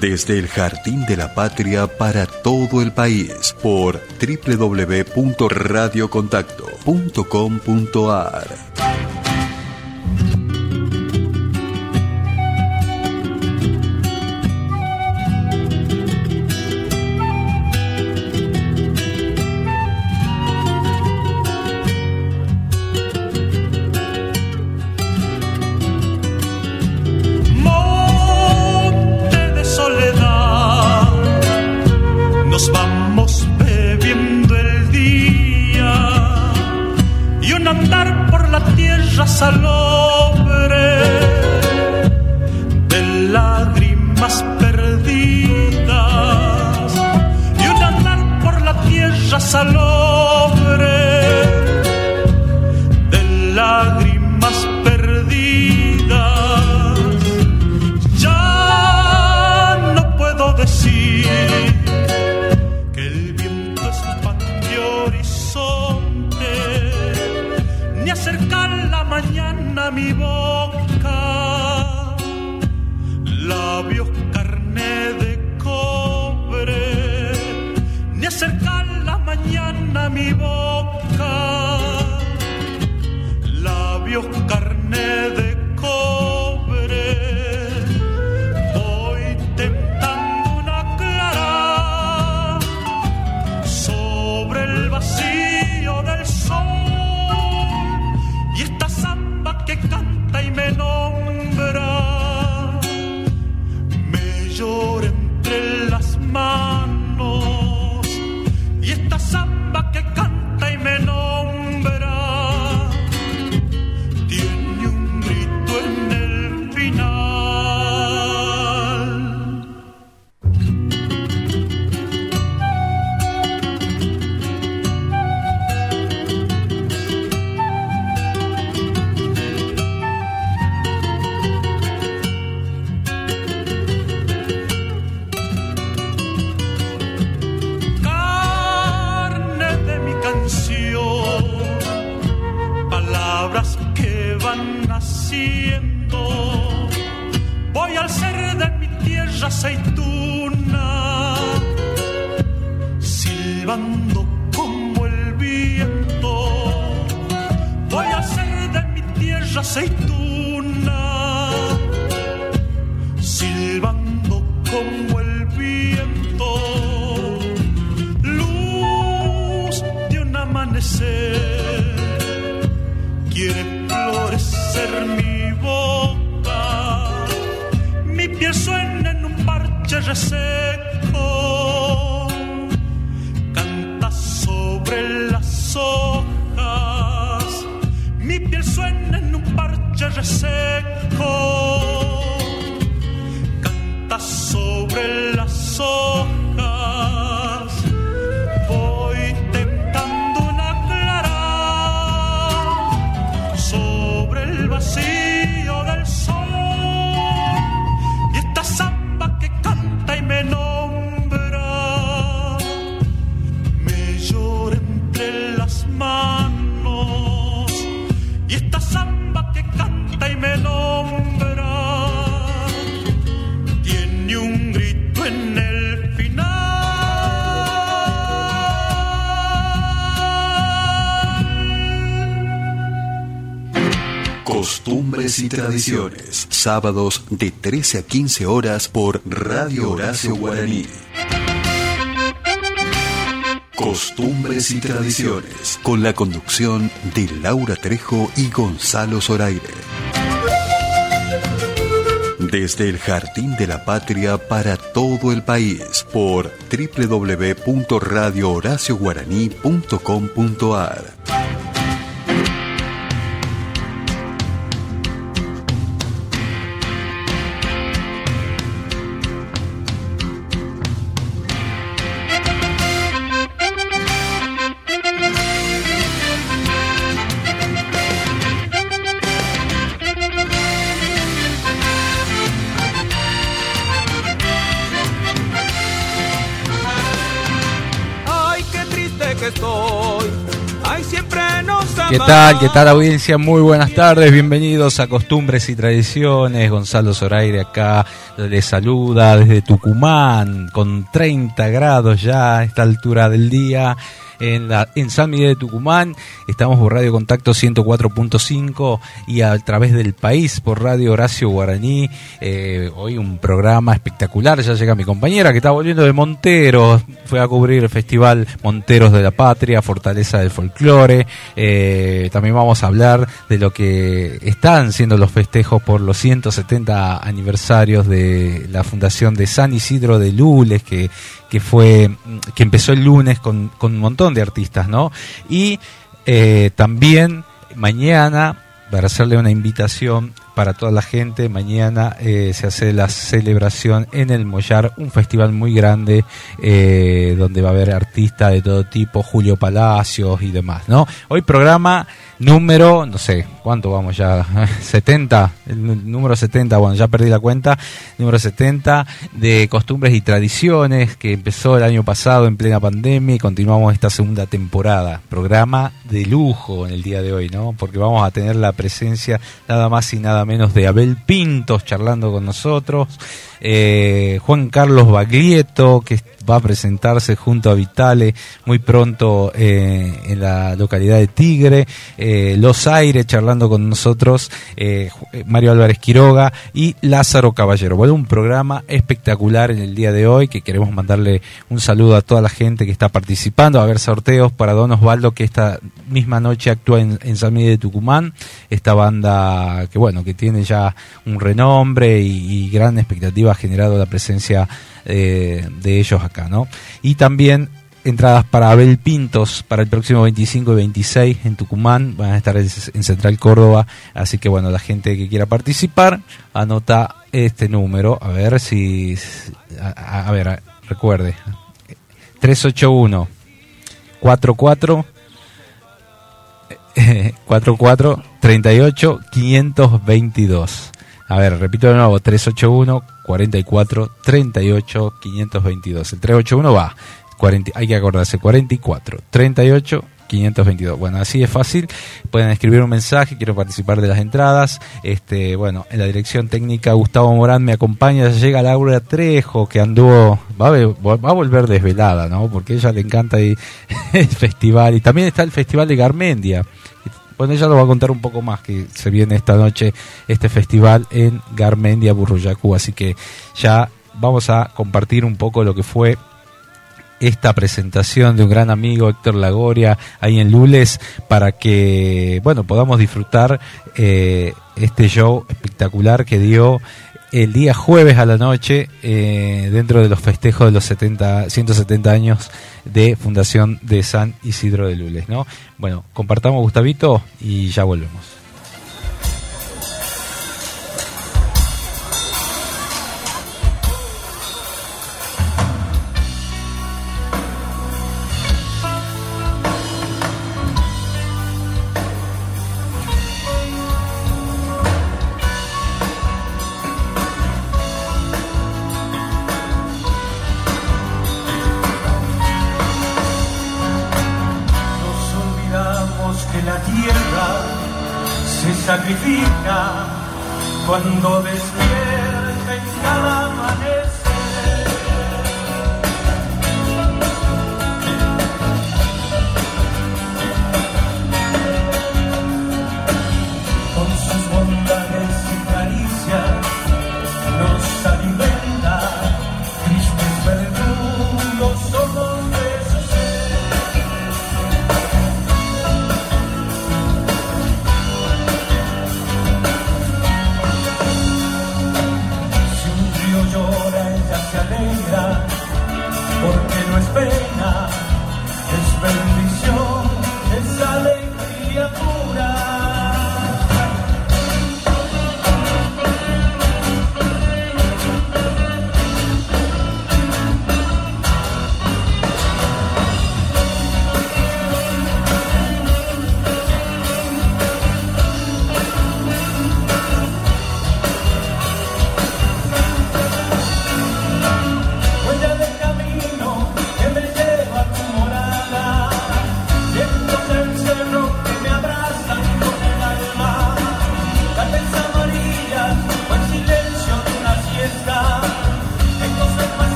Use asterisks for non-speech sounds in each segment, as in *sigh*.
Desde el Jardín de la Patria para todo el país por www.radiocontacto.com.ar sábados de 13 a 15 horas por Radio Horacio Guaraní. Costumbres y Tradiciones, con la conducción de Laura Trejo y Gonzalo Zoraire. Desde el Jardín de la Patria para todo el país, por www.radiohoracioguaraní.com.ar. ¿Qué tal? ¿Qué tal audiencia? Muy buenas tardes, bienvenidos a Costumbres y Tradiciones. Gonzalo Zoraire acá les saluda desde Tucumán con 30 grados ya a esta altura del día en, la, en San Miguel de Tucumán. Estamos por Radio Contacto 104.5 y a través del país por Radio Horacio Guaraní. Eh, hoy un programa espectacular. Ya llega mi compañera que está volviendo de Monteros. Fue a cubrir el Festival Monteros de la Patria, Fortaleza del Folclore. Eh, también vamos a hablar de lo que están siendo los festejos por los 170 aniversarios de la Fundación de San Isidro de Lules, que que fue que empezó el lunes con, con un montón de artistas, ¿no? Y eh, también mañana, para hacerle una invitación para toda la gente, mañana eh, se hace la celebración en el Mollar, un festival muy grande eh, donde va a haber artistas de todo tipo, Julio Palacios y demás, ¿no? Hoy programa número, no sé, ¿cuánto vamos ya? *laughs* 70, el número 70, bueno, ya perdí la cuenta, número 70 de costumbres y tradiciones que empezó el año pasado en plena pandemia y continuamos esta segunda temporada. Programa de lujo en el día de hoy, ¿no? Porque vamos a tener la presencia nada más y nada menos de Abel Pintos charlando con nosotros, eh, Juan Carlos Baglietto, que va a presentarse junto a Vitale muy pronto eh, en la localidad de Tigre, eh, Los Aires charlando con nosotros, eh, Mario Álvarez Quiroga y Lázaro Caballero. Bueno, un programa espectacular en el día de hoy que queremos mandarle un saludo a toda la gente que está participando. a ver sorteos para Don Osvaldo que esta misma noche actúa en, San Miguel de Tucumán, esta banda que bueno, que tiene ya un renombre y, y gran expectativa ha generado la presencia eh, de ellos acá, ¿no? Y también entradas para Abel Pintos para el próximo 25 y 26 en Tucumán, van a estar en Central Córdoba, así que bueno, la gente que quiera participar, anota este número, a ver si, a, ver, recuerde, 381 44 44 38 522. A ver, repito de nuevo, 381 44 38 522. El 381 va, 40, hay que acordarse, 44 38 522. Bueno, así es fácil. Pueden escribir un mensaje, quiero participar de las entradas. Este, bueno, en la dirección técnica Gustavo Morán me acompaña, llega Laura Trejo, que anduvo, va a, va a volver desvelada, ¿no? Porque ella le encanta *laughs* el festival. Y también está el Festival de Garmendia. Bueno, ella lo va a contar un poco más que se viene esta noche este festival en Garmendia, Burruyacu. Así que ya vamos a compartir un poco lo que fue esta presentación de un gran amigo Héctor Lagoria ahí en Lules para que bueno podamos disfrutar eh, este show espectacular que dio el día jueves a la noche eh, dentro de los festejos de los 70, 170 años de Fundación de San Isidro de Lules. ¿no? Bueno, compartamos Gustavito y ya volvemos.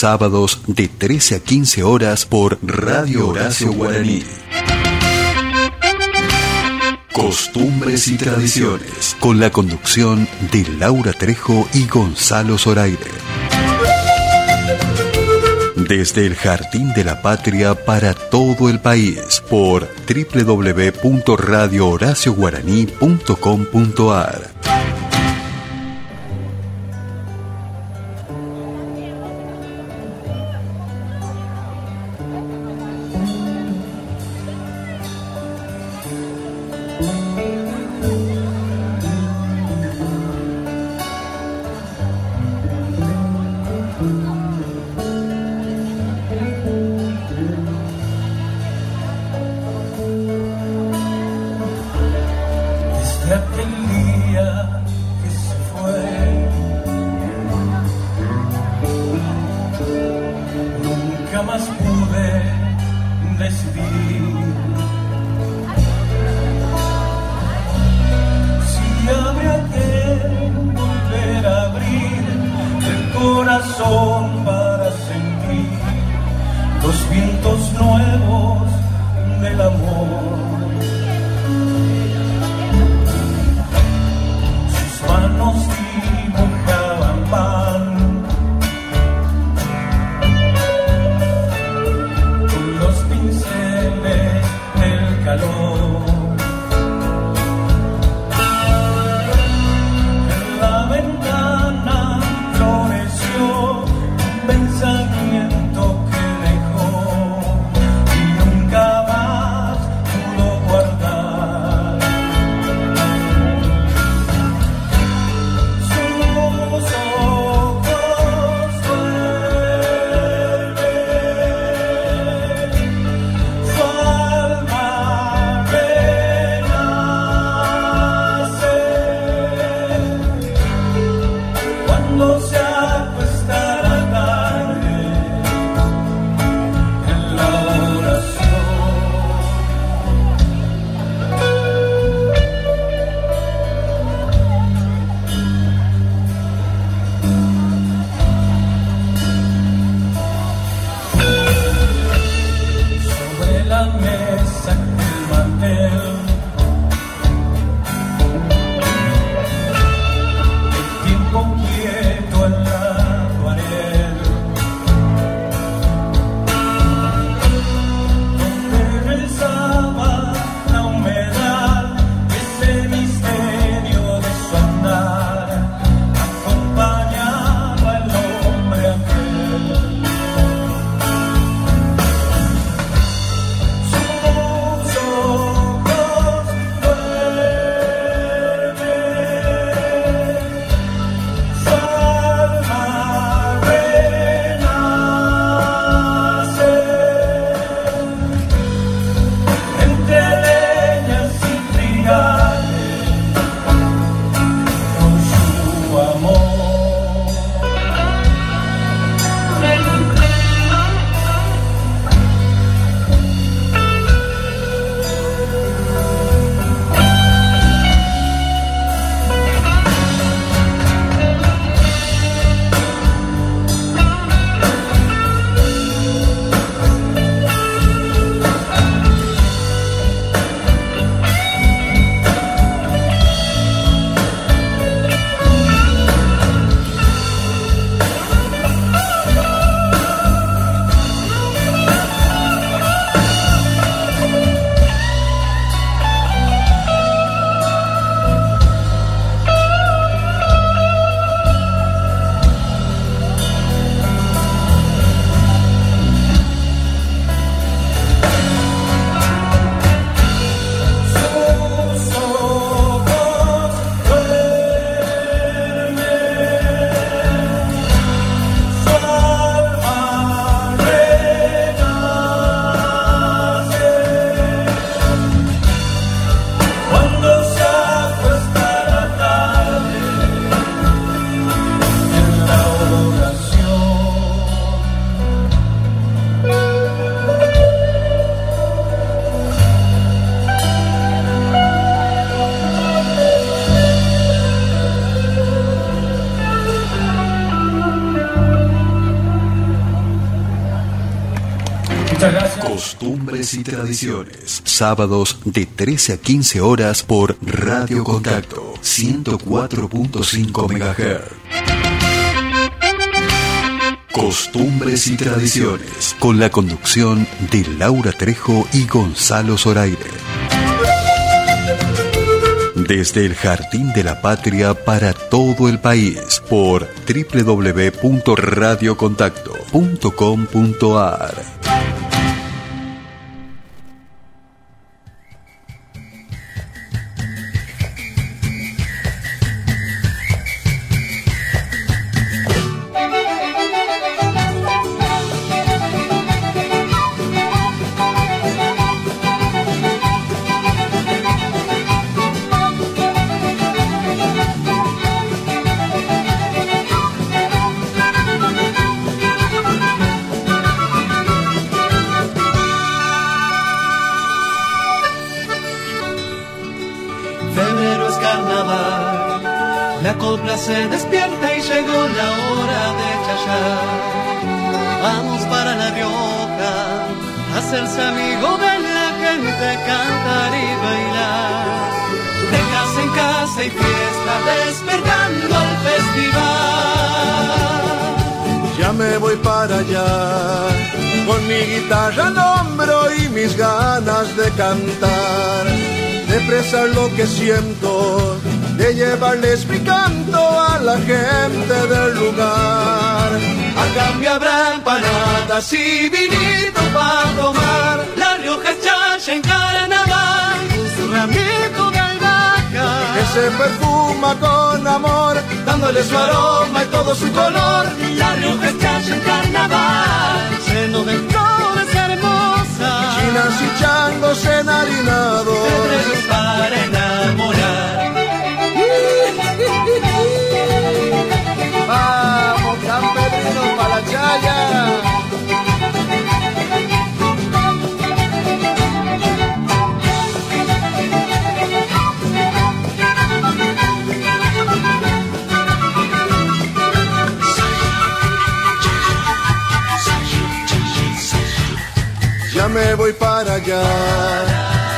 Sábados de 13 a 15 horas por Radio Horacio Guaraní. Costumbres y tradiciones. Con la conducción de Laura Trejo y Gonzalo Zoraire. Desde el Jardín de la Patria para todo el país por www.radiohoracioguaraní.com.ar. corazón para sentir los vientos nuevos del amor. Costumbres y tradiciones. Sábados de 13 a 15 horas por Radio Contacto 104.5 MHz. Costumbres y tradiciones, con la conducción de Laura Trejo y Gonzalo Zoraire. Desde el Jardín de la Patria para todo el país, por www.radiocontacto.com.ar. todo su color.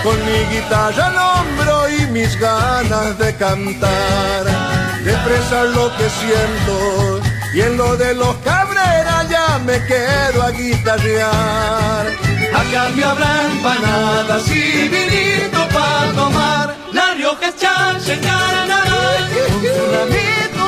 Con mi guitarra al hombro y mis ganas de cantar, de expresar lo que siento. Y en lo de los cabreras ya me quedo a guitarrear. A cambio habrá empanadas y vinito para tomar. La Rioja es carnaval, con su ramito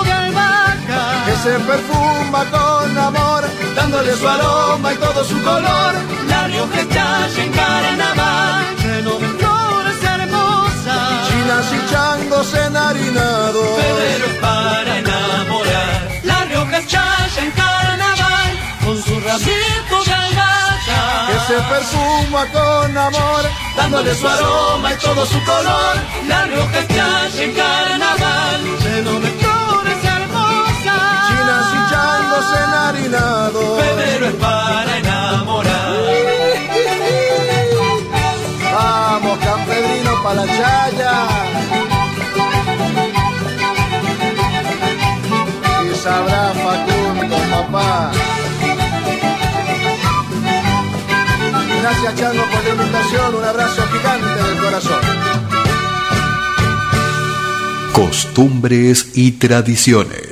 se perfuma con amor, dándole su aroma y todo su color. La Rioja en carnaval, lleno de flores hermosas. chinas y changos enharinados. Es para enamorar. La Rioja en carnaval, con su ramito. Que se perfuma con amor, dándole su aroma y todo su color. La Rioja en carnaval, lleno de changos enharinados. Febrero es para enamorar. Vamos, Campedrino para la chaya. Y sabrá Facundo, papá. Gracias, Chango, por la invitación. Un abrazo gigante del corazón. Costumbres y tradiciones.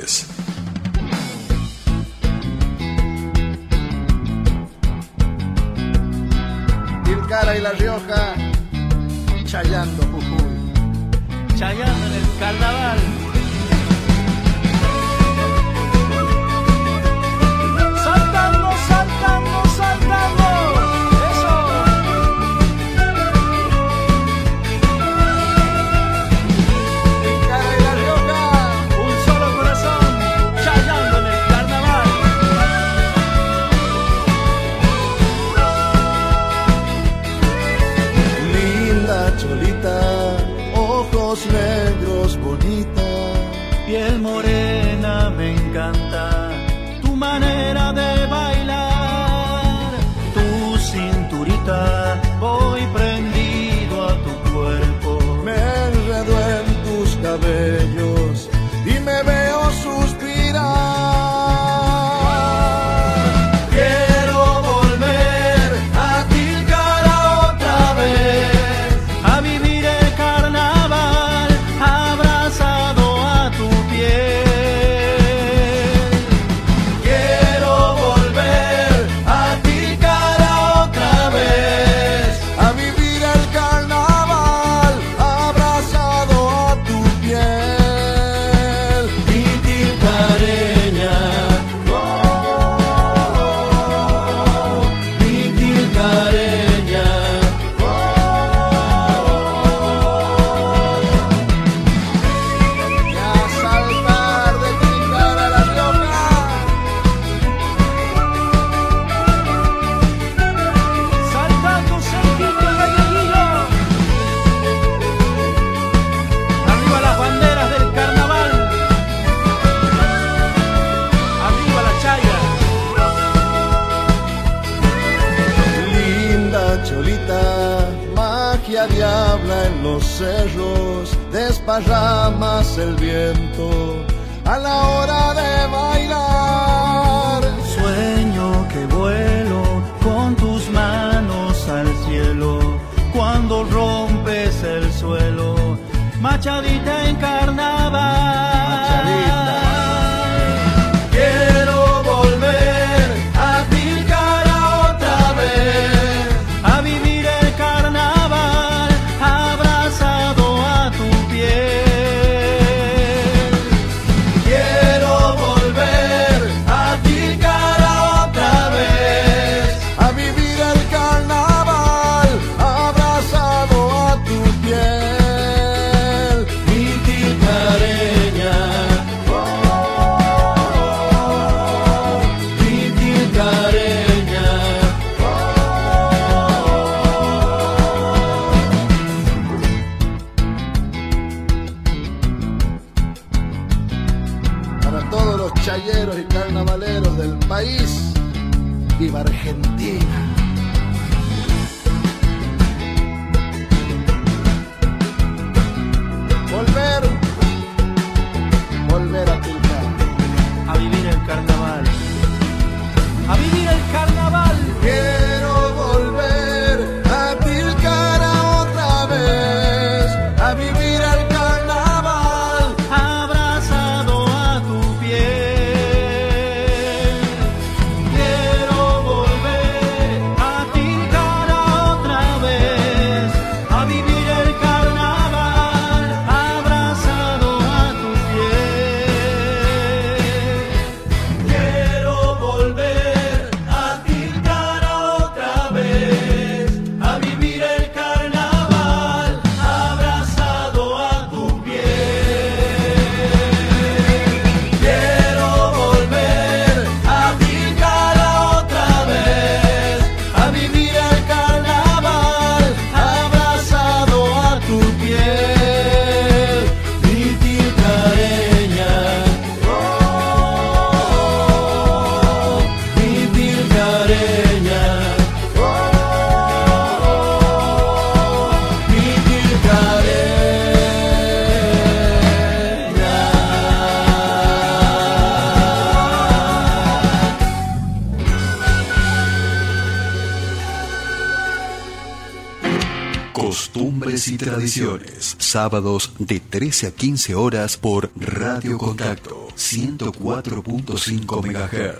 Sábados de 13 a 15 horas por Radio Contacto 104.5 MHz.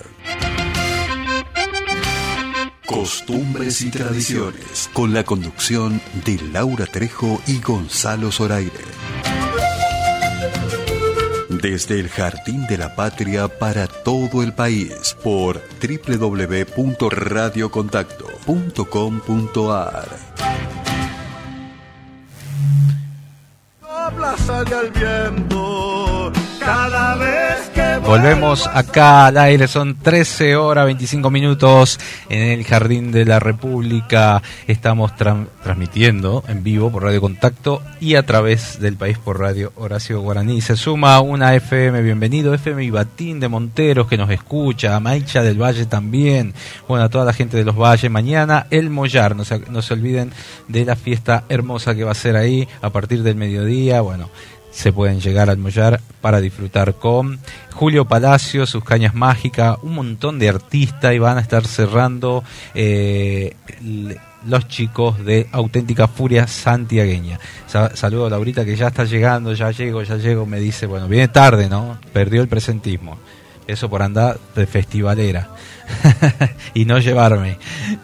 Costumbres y tradiciones. Con la conducción de Laura Trejo y Gonzalo Zoraire. Desde el Jardín de la Patria para todo el país por www.radiocontacto.com.ar. La plaza del viento, Volvemos acá al aire, son 13 horas 25 minutos en el Jardín de la República. Estamos tran- transmitiendo en vivo por Radio Contacto y a través del país por Radio Horacio Guaraní. Se suma una FM, bienvenido, FM Ibatín de Monteros que nos escucha, a Maicha del Valle también, bueno, a toda la gente de los Valles. Mañana el Mollar, no se, no se olviden de la fiesta hermosa que va a ser ahí a partir del mediodía, bueno se pueden llegar al Mollar para disfrutar con Julio Palacio, sus cañas mágicas, un montón de artistas y van a estar cerrando eh, los chicos de Auténtica Furia Santiagueña. Sa- saludo a Laurita que ya está llegando, ya llego, ya llego, me dice, bueno, viene tarde, ¿no? Perdió el presentismo. Eso por andar de festivalera. *laughs* y no llevarme.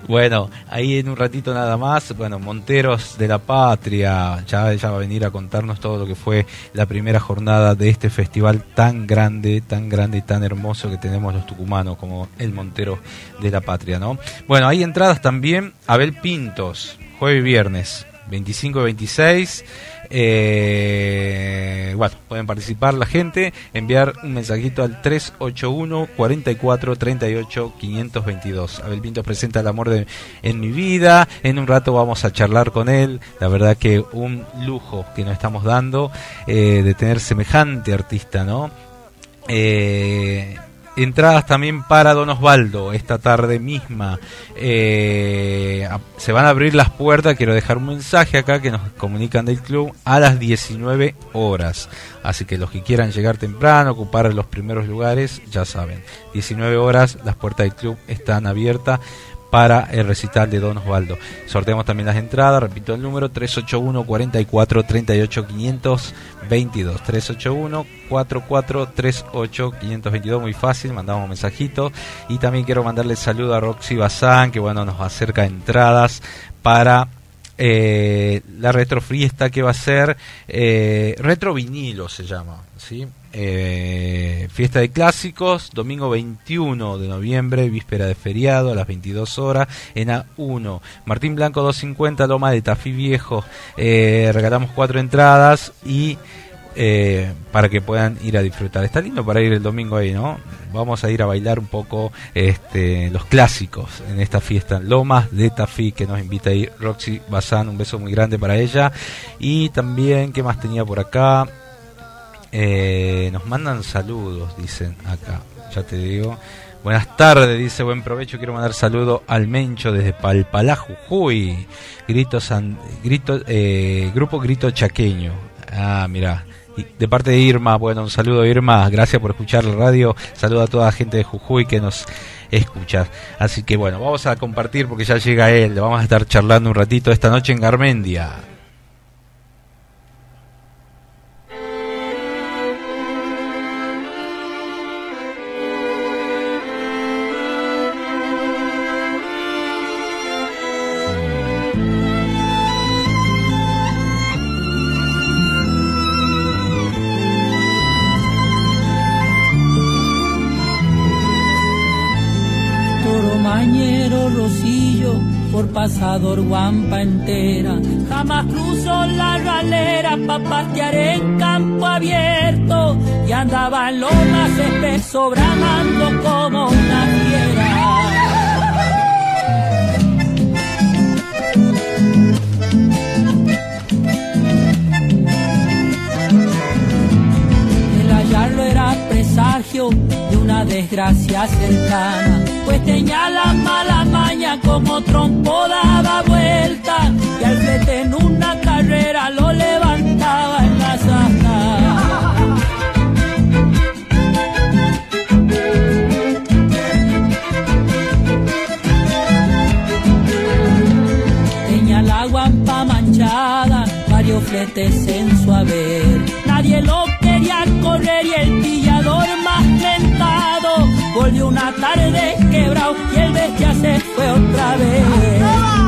Bueno, ahí en un ratito nada más, bueno, Monteros de la Patria, ya ella va a venir a contarnos todo lo que fue la primera jornada de este festival tan grande, tan grande y tan hermoso que tenemos los tucumanos como el Montero de la Patria, ¿no? Bueno, hay entradas también, Abel Pintos, jueves y viernes, 25 y 26. Eh, bueno, pueden participar la gente, enviar un mensajito al 381 44 38 522. Abel Pinto presenta el amor de, en mi vida. En un rato vamos a charlar con él. La verdad que un lujo que nos estamos dando eh, de tener semejante artista, ¿no? Eh, entradas también para Don Osvaldo esta tarde misma. Eh, se van a abrir las puertas, quiero dejar un mensaje acá que nos comunican del club a las 19 horas. Así que los que quieran llegar temprano, ocupar los primeros lugares, ya saben, 19 horas, las puertas del club están abiertas para el recital de Don Osvaldo. Sorteamos también las entradas, repito el número 381 44 38 522 381 44 38 522 muy fácil, mandamos un mensajito. Y también quiero mandarle saludo a Roxy Bazán que bueno nos acerca entradas para eh, la retrofiesta que va a ser eh, retro vinilo se llama, ¿sí? Eh, fiesta de clásicos, domingo 21 de noviembre, víspera de feriado, a las 22 horas, en A1. Martín Blanco 250, Loma de Tafí Viejo. Eh, regalamos cuatro entradas y eh, para que puedan ir a disfrutar. Está lindo para ir el domingo ahí, ¿no? Vamos a ir a bailar un poco este, los clásicos en esta fiesta. Lomas de Tafí, que nos invita a ir Roxy Bazán, un beso muy grande para ella. Y también, ¿qué más tenía por acá? Eh, nos mandan saludos, dicen acá. Ya te digo. Buenas tardes, dice buen provecho. Quiero mandar saludo al Mencho desde Palpalá, Jujuy. Grito grito, eh, grupo Grito Chaqueño. Ah, mira. De parte de Irma, bueno, un saludo Irma, gracias por escuchar la radio. Saludo a toda la gente de Jujuy que nos escucha. Así que bueno, vamos a compartir porque ya llega él. Vamos a estar charlando un ratito esta noche en Garmendia. Pasador guampa entera. Jamás cruzo la galera pa' patear en campo abierto. Y andaba en lo más espeso, bramando como una fiera. El hallarlo era presagio de una desgracia cercana, pues tenía la mala maña como trompo daba vuelta y al frente en una carrera lo levantaba en la sala. Tenía la guampa manchada, varios fletes en su haber. Nadie lo quería correr y el pillador más mentado volvió una tarde quebrado y el bestia se fue otra vez.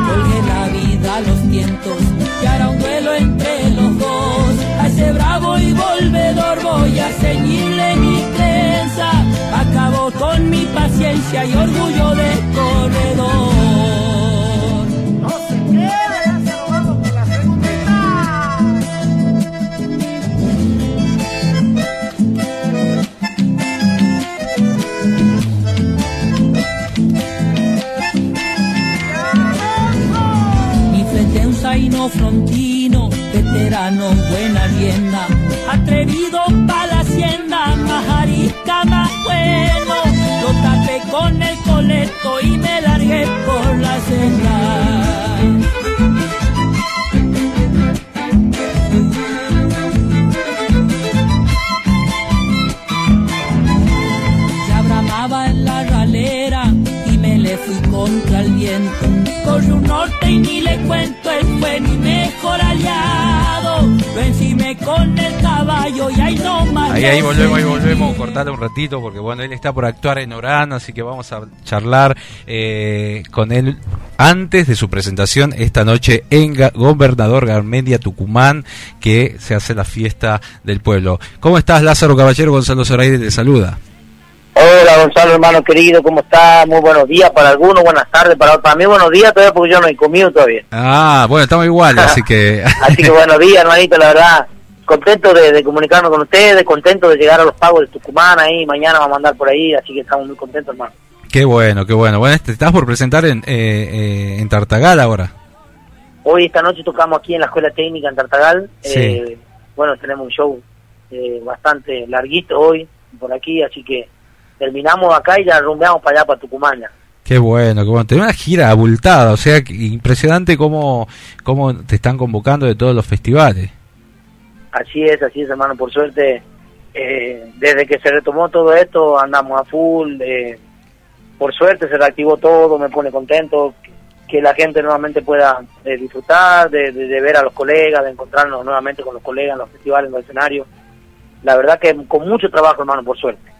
Colgué la vida a los tientos y hará un duelo entre los dos. A ese bravo y volvedor voy a ceñirle mi trenza. Acabó con mi paciencia y orgullo de corredor. Veterano, buena rienda, atrevido pa' la hacienda, más arisca, más bueno. Lo tapé con el coleto y me largué por la senda. Ya bramaba en la ralera y me le fui contra el viento. Corre un norte y ni le cuento fue mi mejor aliado. Lo encimé con el caballo y ahí no más. Ahí, ahí volvemos, ahí volvemos, cortarle un ratito porque bueno, él está por actuar en Orán, así que vamos a charlar eh, con él antes de su presentación esta noche en Gobernador Garmendia Tucumán, que se hace la fiesta del pueblo. ¿Cómo estás, Lázaro Caballero? Gonzalo Zoraide te saluda. Hola Gonzalo, hermano querido, ¿cómo está? Muy buenos días para algunos, buenas tardes para otros. Para mí buenos días todavía porque yo no he comido todavía. Ah, bueno, estamos igual, *laughs* así que... así que *laughs* buenos días, hermanito, la verdad. Contento de, comunicarnos con ustedes, contento de llegar a los pagos de Tucumán ahí, mañana vamos a andar por ahí, así que estamos muy contentos, hermano. Qué bueno, qué bueno. Bueno, te estás por presentar en, eh, eh, en Tartagal ahora. Hoy, esta noche tocamos aquí en la Escuela Técnica en Tartagal. Eh, bueno, tenemos un show bastante larguito hoy por aquí, así que terminamos acá y ya rumbeamos para allá, para Tucumán. ya. Qué bueno, qué bueno. Tenés una gira abultada, o sea, que impresionante cómo, cómo te están convocando de todos los festivales. Así es, así es, hermano. Por suerte, eh, desde que se retomó todo esto, andamos a full. eh, por suerte se reactivó todo, me pone contento que, que la gente nuevamente pueda eh, disfrutar, de, de- de ver a los colegas, de encontrarnos nuevamente con los colegas en los festivales, en los escenarios. La verdad que con mucho trabajo, hermano, por suerte.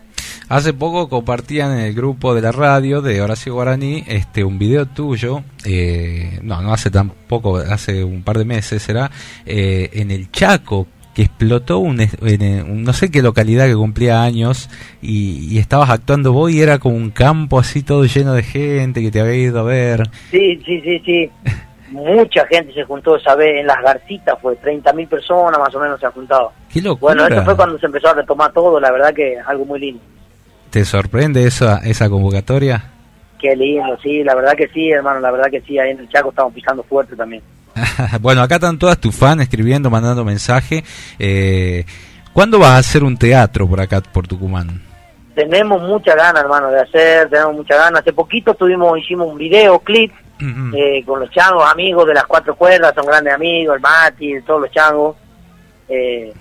Hace poco compartían en el grupo de la radio de Horacio Guaraní este un video tuyo, eh, no, no hace tampoco, hace un par de meses será, eh, en el Chaco, que explotó un, en, eh, un- no sé qué localidad que cumplía años y, y estabas actuando vos y era como un campo así todo lleno de gente que te había ido a ver. Sí, sí, sí, sí. Mucha gente se juntó esa vez en las garcitas, fue 30.000 personas más o menos se han juntado. Qué locura. Bueno, eso fue cuando se empezó a retomar todo, la verdad que es algo muy lindo. ¿Te sorprende esa, esa convocatoria? Qué lindo, sí, la verdad que sí, hermano, la verdad que sí, ahí en el Chaco estamos pisando fuerte también. *laughs* bueno, acá están todas tus fans escribiendo, mandando mensaje. Eh, ¿Cuándo vas a hacer un teatro por acá, por Tucumán? Tenemos mucha ganas, hermano, de hacer, tenemos mucha ganas. Hace poquito tuvimos, hicimos un video, clip, eh, con los changos, amigos de las cuatro cuerdas, son grandes amigos, el Mati, todos los changos. Eh,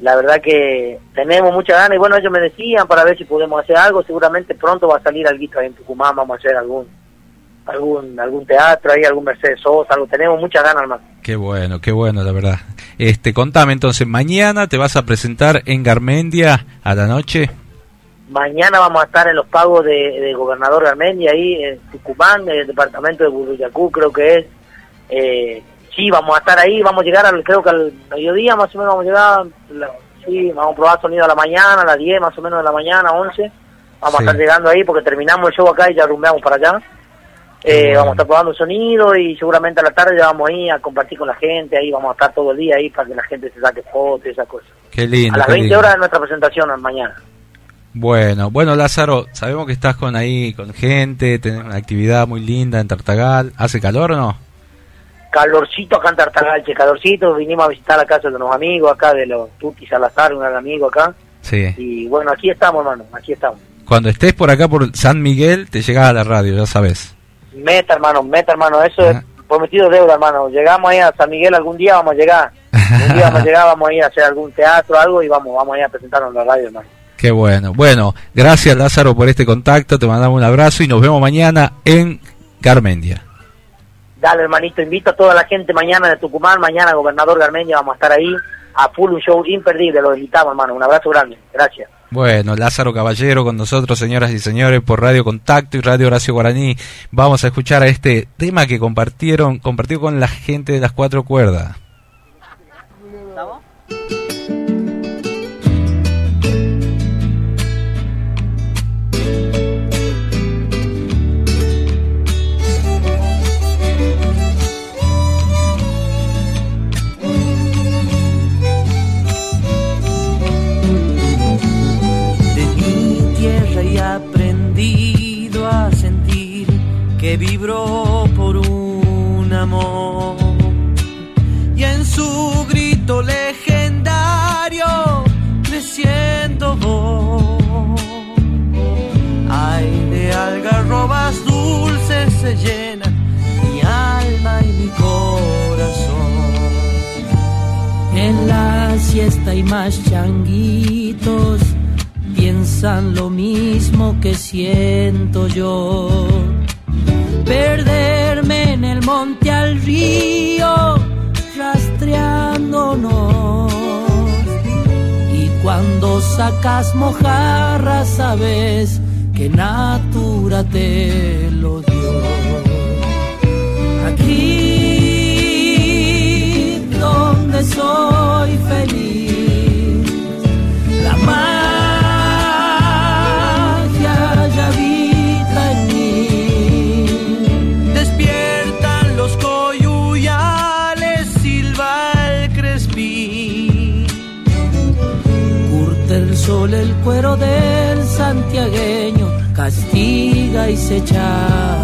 la verdad que tenemos mucha ganas y bueno, ellos me decían para ver si podemos hacer algo, seguramente pronto va a salir algo ahí en Tucumán, vamos a hacer algún algún algún teatro ahí, algún Mercedes Sosa, algo, tenemos mucha ganas, hermano. Qué bueno, qué bueno, la verdad. Este, contame entonces, mañana te vas a presentar en Garmendia a la noche. Mañana vamos a estar en los pagos de, de Gobernador Garmendia, ahí en Tucumán, en el departamento de Buruyacú, creo que es. Eh, sí, vamos a estar ahí, vamos a llegar, al, creo que al mediodía más o menos vamos a llegar. la- sí, vamos a probar sonido a la mañana, a las 10 más o menos de la mañana, 11. Vamos Sí. a estar llegando ahí porque terminamos el show acá y ya rumbeamos para allá. Eh. Vamos a estar probando sonido y seguramente a la tarde ya vamos ahí a compartir con la gente, ahí vamos a estar todo el día ahí para que la gente se saque fotos y esas cosas. Qué lindo. A las qué 20 lindo. horas de nuestra presentación mañana. Bueno, bueno Lázaro, sabemos que estás con ahí con gente, tenés una actividad muy linda en Tartagal. ¿Hace calor o no? Calorcito acá en Tartagalche, calorcito, vinimos a visitar la casa de unos amigos acá, de los Tuti Salazar, un gran amigo acá, Sí. y bueno, aquí estamos, hermano, aquí estamos. Cuando estés por acá por San Miguel, te llegas a la radio, ya sabes. Meta, hermano, meta, hermano, eso es prometido deuda, hermano, llegamos ahí a San Miguel algún día, vamos a llegar, un día vamos a llegar, vamos a ir a hacer algún teatro, algo, y vamos, vamos a ir a presentarnos en la radio, hermano. Qué bueno. Bueno, gracias Lázaro por este contacto, te mandamos un abrazo y nos vemos mañana en Garmendia. Dale, hermanito, invito a toda la gente mañana de Tucumán, mañana Gobernador Garmeña, vamos a estar ahí, a full, un show imperdible, lo invitamos, hermano, un abrazo grande, gracias. Bueno, Lázaro Caballero con nosotros, señoras y señores, por Radio Contacto y Radio Horacio Guaraní. Vamos a escuchar a este tema que compartieron, compartió con la gente de las cuatro cuerdas. Que vibró por un amor. Y en su grito legendario creciendo voz. Ay, de algarrobas dulces se llenan mi alma y mi corazón. En la siesta hay más changuitos, piensan lo mismo que siento yo. Perderme en el monte al río, rastreándonos. Y cuando sacas mojarras, sabes que Natura te lo dio. Aquí donde soy castiga y se echa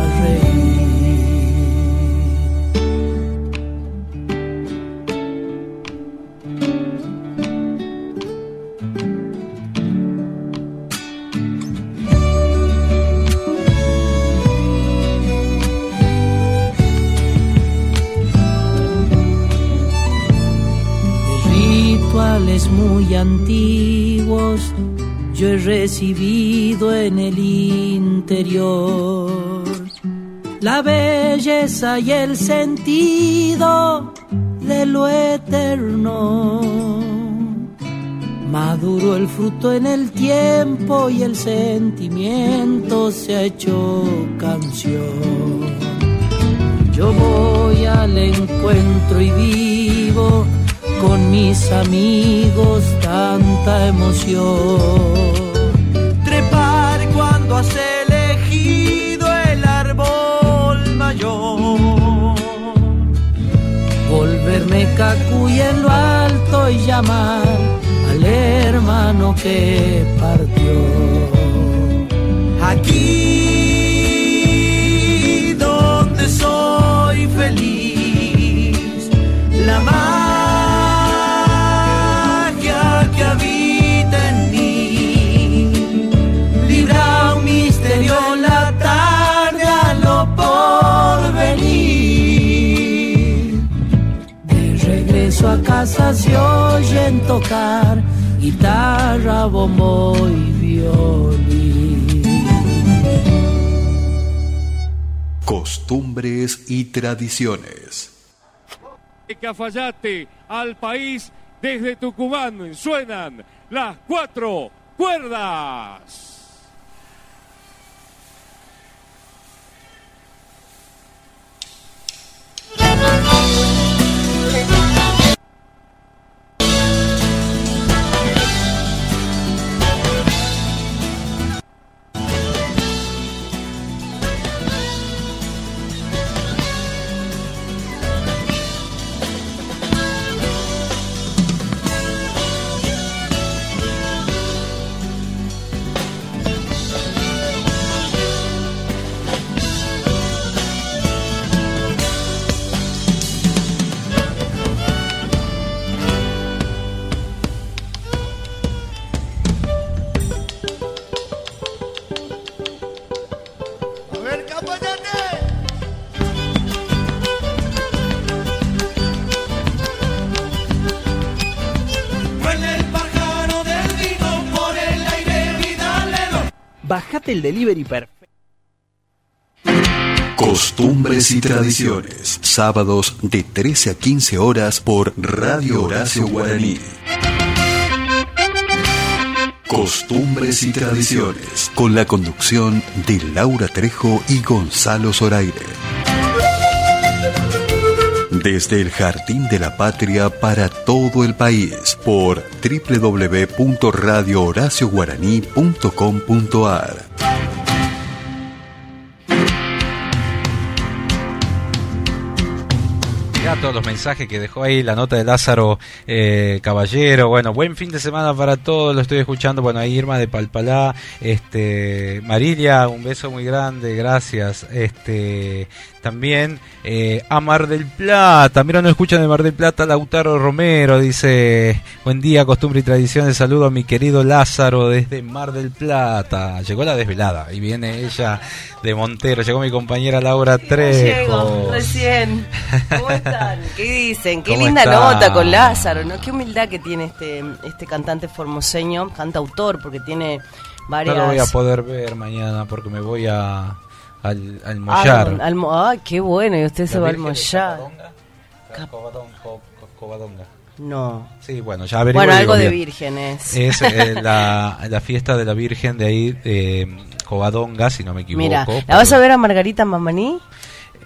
rituales muy antiguos yo he recibido y el sentido de lo eterno. Maduro el fruto en el tiempo y el sentimiento se ha hecho canción. Yo voy al encuentro y vivo con mis amigos tanta emoción. Cacuy en lo alto y llamar al hermano que partió. Aquí donde soy feliz, a casa se oyen tocar guitarra, bombo y violín. Costumbres y tradiciones. Cafayate al país desde Tucumán suenan las cuatro cuerdas. *laughs* el delivery perfecto. Costumbres y tradiciones. Sábados de 13 a 15 horas por Radio Horacio Guaraní. Costumbres y tradiciones. Con la conducción de Laura Trejo y Gonzalo Zoraire. Desde el Jardín de la Patria para todo el país por www.radiohoracioguaraní.com.ar todos los mensajes que dejó ahí la nota de Lázaro eh, Caballero. Bueno, buen fin de semana para todos. Lo estoy escuchando. Bueno, ahí Irma de Palpalá. Este, Marilia, un beso muy grande. Gracias. Este, también eh, a Mar del Plata. Mira, nos escuchan de Mar del Plata. Lautaro Romero dice: Buen día, costumbre y tradiciones. Saludo a mi querido Lázaro desde Mar del Plata. Llegó la desvelada y viene ella de Montero. Llegó mi compañera Laura Llego, Trejo. recién. ¿Cómo *laughs* están? ¿Qué dicen? Qué ¿Cómo linda nota con Lázaro, ¿no? Qué humildad que tiene este, este cantante formoseño, cantautor, porque tiene varias... No lo voy a poder ver mañana porque me voy a al, al Ah, mollar. al mo- Ay, qué bueno, y usted se va al mollar. Covadonga. Covadonga, Co- Co- Covadonga. No. Sí, bueno, ya Bueno, algo de vírgenes. Es eh, *laughs* la, la fiesta de la Virgen de ahí, de Covadonga, si no me equivoco. Mira, ¿la pero, vas a ver a Margarita Mamaní?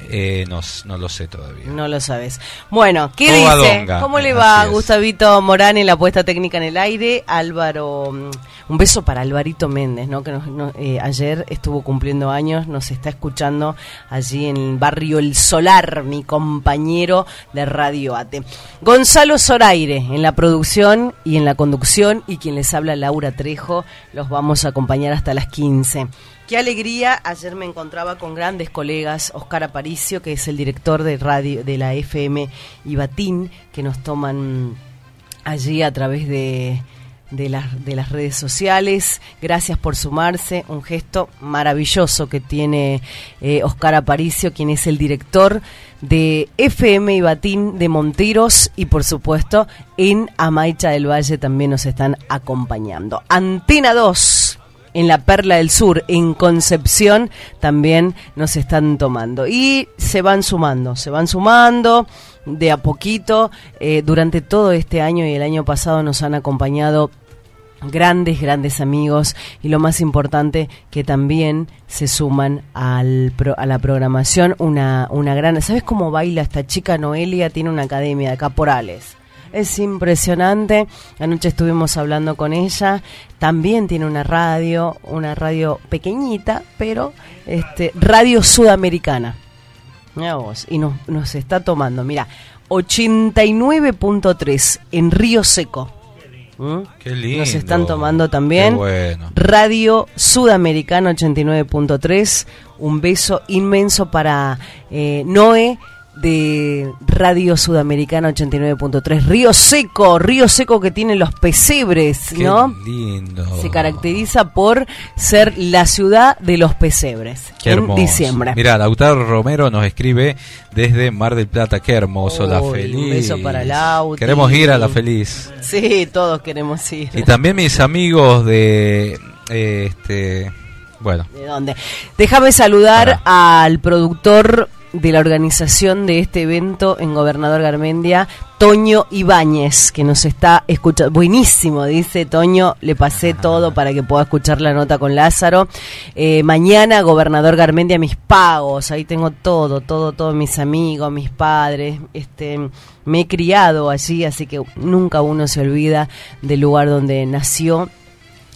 Eh, no, no lo sé todavía. No lo sabes. Bueno, ¿qué dice? ¿Cómo le va. Gustavito Morán en la puesta técnica en el aire? Álvaro, mm, un beso para Alvarito Méndez, ¿no? Que nos- no- eh, ayer estuvo cumpliendo años, nos está escuchando allí en el barrio El Solar, mi compañero de Radio Ate. Gonzalo Zoraire en la producción y en la conducción y quien les habla Laura Trejo, los vamos a acompañar hasta las 15. Qué alegría, ayer me encontraba con grandes colegas, Oscar Aparicio, que es el director de radio de la FM Ibatín, que nos toman allí a través de de, las de las redes sociales. Gracias por sumarse. Un gesto maravilloso que tiene eh, Oscar Aparicio, quien es el director de FM y Batín de Monteros y por supuesto en Amaicha del Valle también nos están acompañando. Antena 2 en la Perla del Sur, en Concepción, también nos están tomando. Y se van sumando, se van sumando de a poquito. Eh, durante todo este año y el año pasado nos han acompañado grandes, grandes amigos y lo más importante que también se suman al a la programación una, una gran... ¿Sabes cómo baila esta chica Noelia? Tiene una academia de caporales. Es impresionante. Anoche estuvimos hablando con ella. También tiene una radio, una radio pequeñita, pero este, radio sudamericana. Mira vos, y nos, nos está tomando, mira, 89.3 en Río Seco. ¿Mm? Qué lindo. Nos están tomando también. Qué bueno. Radio Sudamericana 89.3. Un beso inmenso para eh, Noé de Radio Sudamericana 89.3. Río Seco, Río Seco que tiene los pesebres, Qué ¿no? lindo. Se caracteriza por ser la ciudad de los pesebres Qué en hermoso. diciembre. Mira, Lautaro Romero nos escribe desde Mar del Plata. Qué hermoso, La Uy, un Feliz. beso para. Queremos ir a La Feliz. Sí, todos queremos ir. Y también mis amigos de. eh, este. Bueno, ¿De dónde? Déjame saludar al productor de la organización de este evento en Gobernador Garmendia, Toño Ibáñez, que nos está escuchando. Buenísimo, dice Toño, le pasé *laughs* todo para que pueda escuchar la nota con Lázaro. Eh, mañana, Gobernador Garmendia, mis pagos, ahí tengo todo, todo, todos mis amigos, mis padres. Este, me he criado allí, así que nunca uno se olvida del lugar donde nació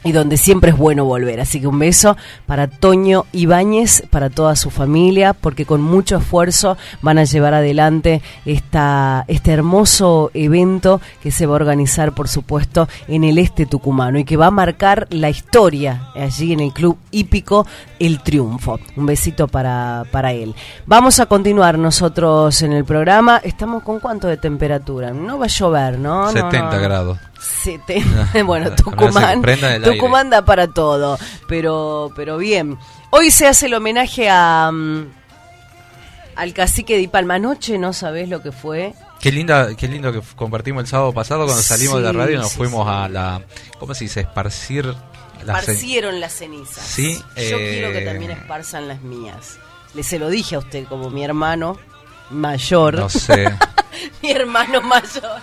y donde siempre es bueno volver. Así que un beso para Toño Ibáñez, para toda su familia, porque con mucho esfuerzo van a llevar adelante esta, este hermoso evento que se va a organizar, por supuesto, en el este tucumano y que va a marcar la historia allí en el Club Hípico El Triunfo. Un besito para, para él. Vamos a continuar nosotros en el programa. ¿Estamos con cuánto de temperatura? No va a llover, ¿no? No, 70 no. grados. Sete- *laughs* bueno, Con ese Tucumán, aire. Tucumán da para todo, pero, pero bien. Hoy se hace el homenaje a mm, al cacique de Ipalma. Anoche no sabés lo que fue. Qué linda, qué lindo que compartimos el sábado pasado cuando salimos de la radio nos sí, fuimos sí. a la, ¿cómo se dice? Esparcir Esparcieron las cenizas. Sí, Yo eh, quiero que también esparzan las mías. Le se lo dije a usted como mi hermano mayor. No sé. *laughs* mi hermano mayor.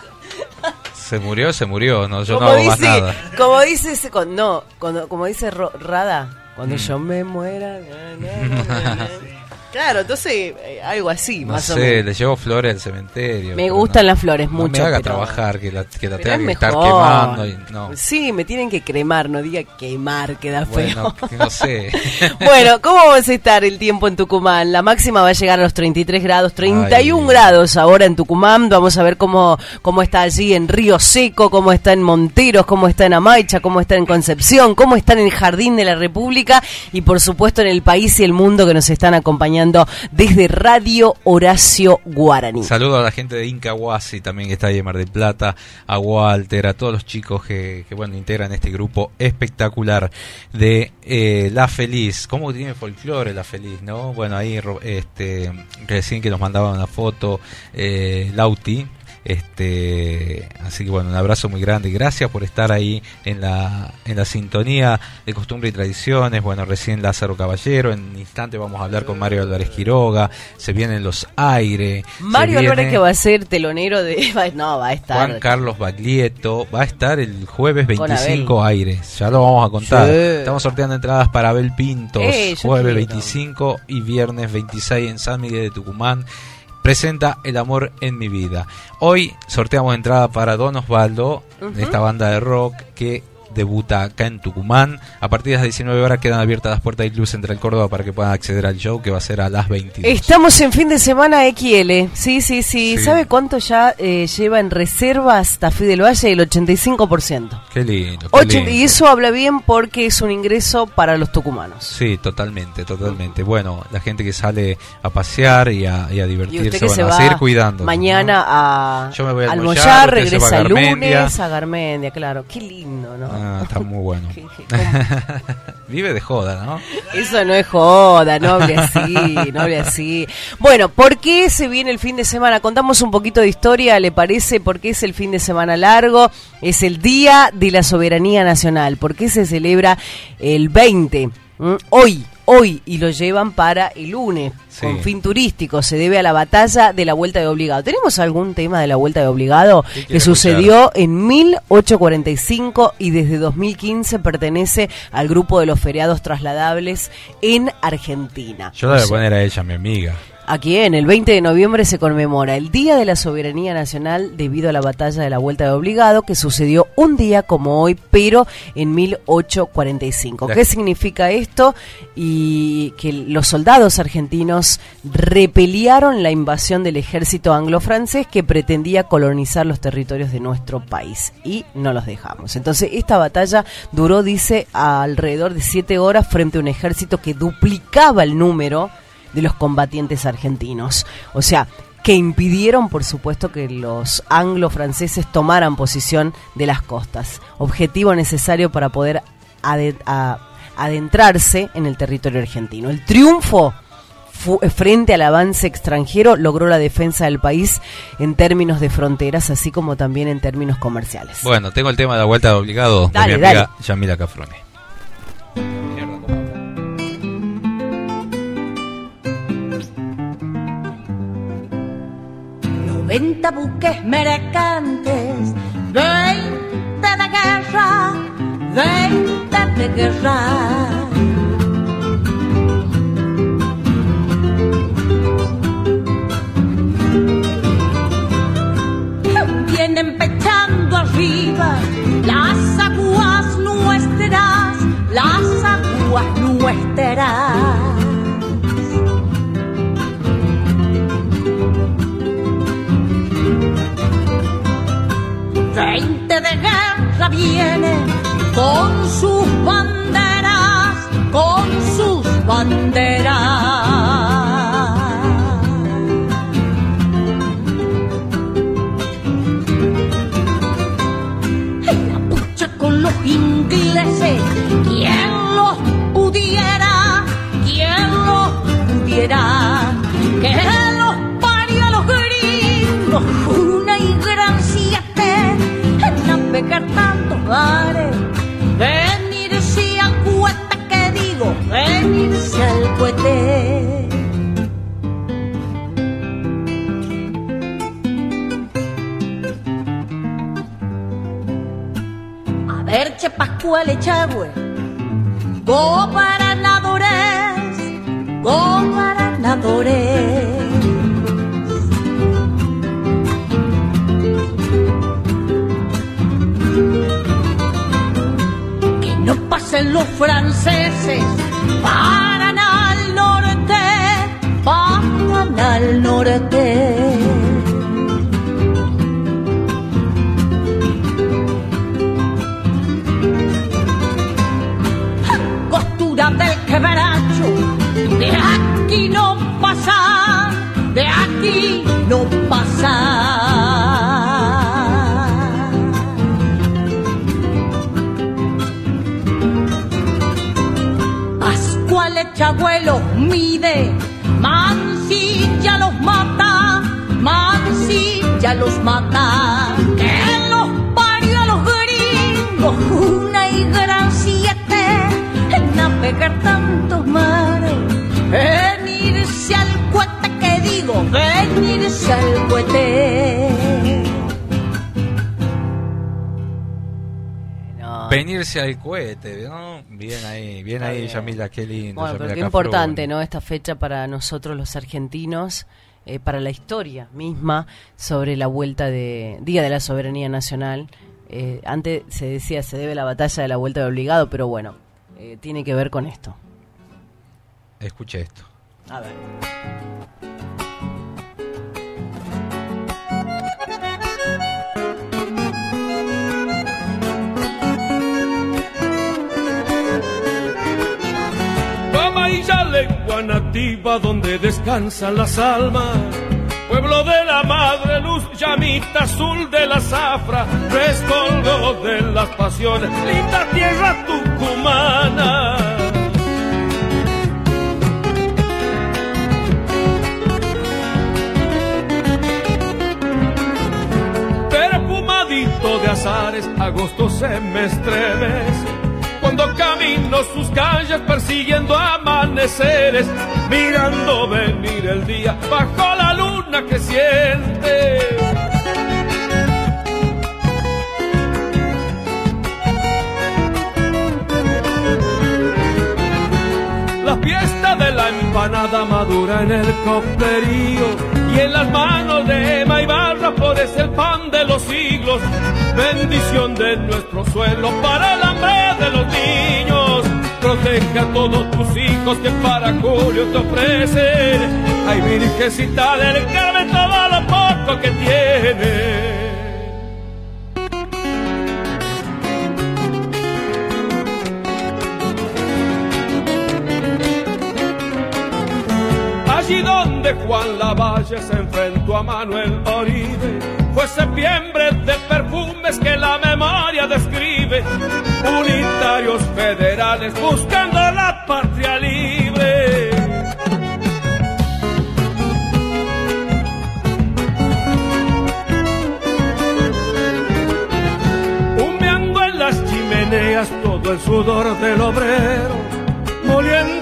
*laughs* Se murió, se murió. No, yo no como hago dice, más nada. como dice ese, no, cuando, como dice Rada, cuando Mm. yo me muera. na, na, na. *laughs* claro, entonces eh, algo así, No más o sé, menos. le llevo flores al cementerio. Me pero gustan no- las flores no mucho. me haga pero- trabajar, que la, que la pero tenga es que estar mejor. quemando. Y, no. Sí, me tienen que cremar, no diga quemar, queda feo. Bueno, que no sé. *laughs* bueno, ¿cómo vamos a estar el tiempo en Tucumán? La máxima va a llegar a los 33 grados, 31 Ay. grados ahora en Tucumán. Vamos a ver cómo, cómo está allí en Río Seco, cómo está en Monteros, cómo está en Amaicha, cómo está en Concepción, cómo está en el Jardín de la República y por supuesto en el país y el mundo que nos están acompañando desde Radio Horacio Guaraní. Saludo a la gente de Inca Huasi también que está ahí en Mar del Plata, a Walter, a todos los chicos que, bueno integran este grupo espectacular de eh, La Feliz. ¿Cómo tiene folclore La Feliz, no? Bueno, ahí este recién que nos mandaban una foto eh, Lauti. Este, así que bueno, un abrazo muy grande. Gracias por estar ahí en la, en la sintonía de costumbre y tradiciones. Bueno, recién Lázaro Caballero. En un instante vamos a hablar con Mario Álvarez Quiroga. Se vienen los aires. Mario viene Álvarez que va a ser telonero de... *laughs* No, va a estar... Juan Carlos Baglietto. Va a estar el jueves Con 25 aires. Ya lo vamos a contar. Sí. Estamos sorteando entradas para Abel Pintos. Eh, jueves quiero. 25 y viernes 26 en San Miguel de Tucumán. Presenta El amor en mi vida. Hoy sorteamos entrada para Don Osvaldo, de esta banda de rock que debuta acá en Tucumán. A partir de las 19 horas quedan abiertas las puertas del Club Central Córdoba para que puedan acceder al show que va a ser a las 22. Estamos en fin de semana XL. Sí, sí, sí. Sí. ¿Sabe cuánto ya eh, lleva en reservas Tafí del Valle? El 85%. Qué lindo. qué lindo. y eso habla bien porque es un ingreso para los tucumanos. Sí, totalmente, totalmente. Bueno, la gente que sale a pasear y a, y a Y divertirse, bueno, se a va seguir cuidando. mañana a Yo me voy a almorzar, Almoyar, usted se va a regresa el lunes a Garmendia, claro. Qué lindo, ¿no? Ah, está muy bueno. *laughs* *laughs* Vive de joda, ¿no? Eso no es joda, no hable así, no hable así. Bueno, ¿por qué se viene el fin de semana? Contamos un poquito de historia, ¿le parece? ¿Por qué es el fin de semana largo? Es el Día de la Soberanía Nacional. ¿Por qué se celebra el 20? ¿Mm? Hoy, hoy, y lo llevan para el lunes, Sí. con fin turístico. Se debe a la batalla de la Vuelta de Obligado. ¿Tenemos algún tema de la Vuelta de Obligado que escuchar? sucedió en 1845 y desde 2015 pertenece al grupo de los feriados trasladables en Argentina. Yo la voy a poner a ella, mi amiga. Aquí en el 20 de noviembre se conmemora el Día de la Soberanía Nacional debido a la batalla de la Vuelta de Obligado que sucedió un día como hoy, pero en 1845. La- ¿Qué significa esto? Y que los soldados argentinos repeliaron la invasión del ejército anglo-francés que pretendía colonizar los territorios de nuestro país y no los dejamos. Entonces esta batalla duró, dice, alrededor de siete horas frente a un ejército que duplicaba el número de los combatientes argentinos. O sea, que impidieron, por supuesto, que los anglo-franceses tomaran posición de las costas. Objetivo necesario para poder adentrarse en el territorio argentino. El triunfo frente al avance extranjero logró la defensa del país en términos de fronteras, así como también en términos comerciales. Bueno, tengo el tema de la vuelta de obligado Dale, de mi amiga Yamila Cafrone. 90 buques mercantes, 20 de guerra, 20 de guerra. Vienen pechando arriba las aguas nuestras, las aguas nuestras. Vienen con sus banderas, con sus banderas. En la pucha con los ingleses, quien los pudiera, quien los pudiera, que los parió los gringos, venirse al cuete, que digo, venirse al cuete. A ver, che Pascual Echagüe, gobernadores, gobernadores. Que pasen los franceses, paran al norte, paran al norte. Mansilla los mata. Que los parió a los gringos, una y gran siete, en navegar tantos mares, en irse al cuete, que digo, venirse al cuete. Venirse al cohete, ¿no? Bien ahí, bien ahí. Yamila, qué lindo. Bueno, Yamila pero qué importante, ¿no? Esta fecha para nosotros los argentinos, eh, para la historia misma sobre la vuelta de Día de la Soberanía Nacional Eh, antes se decía se debe la batalla de la vuelta de obligado, pero bueno, eh, tiene que ver con esto. Escuche esto. A ver. Lengua nativa donde descansan las almas. Pueblo de la madre luz, llamita azul de la zafra, rescoldo de las pasiones, linda tierra tucumana. Perfumadito de azares, agosto se me. Cuando camino sus calles persiguiendo amaneceres, mirando venir el día bajo la luna que siente. Fiesta de la empanada madura en el coplerío y en las manos de Emma y Barra florece el pan de los siglos. Bendición de nuestro suelo para el hambre de los niños. Protege a todos tus hijos que para Julio te ofrecen. Ay, Virgencita del Carmen, todo lo poco que tiene. Donde Juan Lavalle se enfrentó a Manuel Oribe, fue septiembre de perfumes que la memoria describe. Unitarios federales buscando la patria libre. Humeando en las chimeneas todo el sudor del obrero Moliendo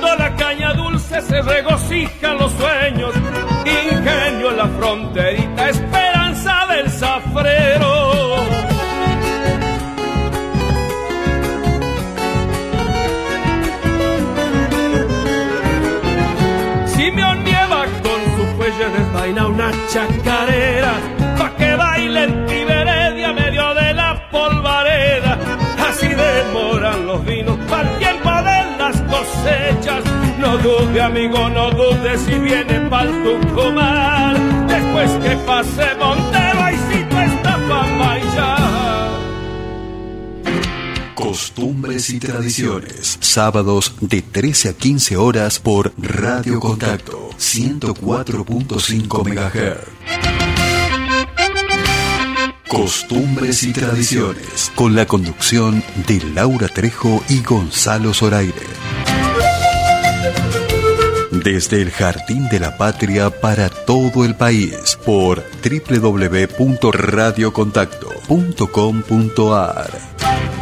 se regocijan los sueños. Ingenio en la fronterita, esperanza del zafrero. Simeón nieva con su cuello desvaina una chacarera pa' que bailen Tiberedia medio de la polvareda. Así demoran los vinos para las cosechas. No dude, amigo, no dude si viene pa'l Tucumán. Después que pase Montero, ahí sí tú está pa' bailar. Costumbres y tradiciones. Sábados de 13 a 15 horas por Radio Contacto 104.5 MHz. Costumbres y tradiciones. Con la conducción de Laura Trejo y Gonzalo Zoraire. Desde el Jardín de la Patria para todo el país por www.radiocontacto.com.ar.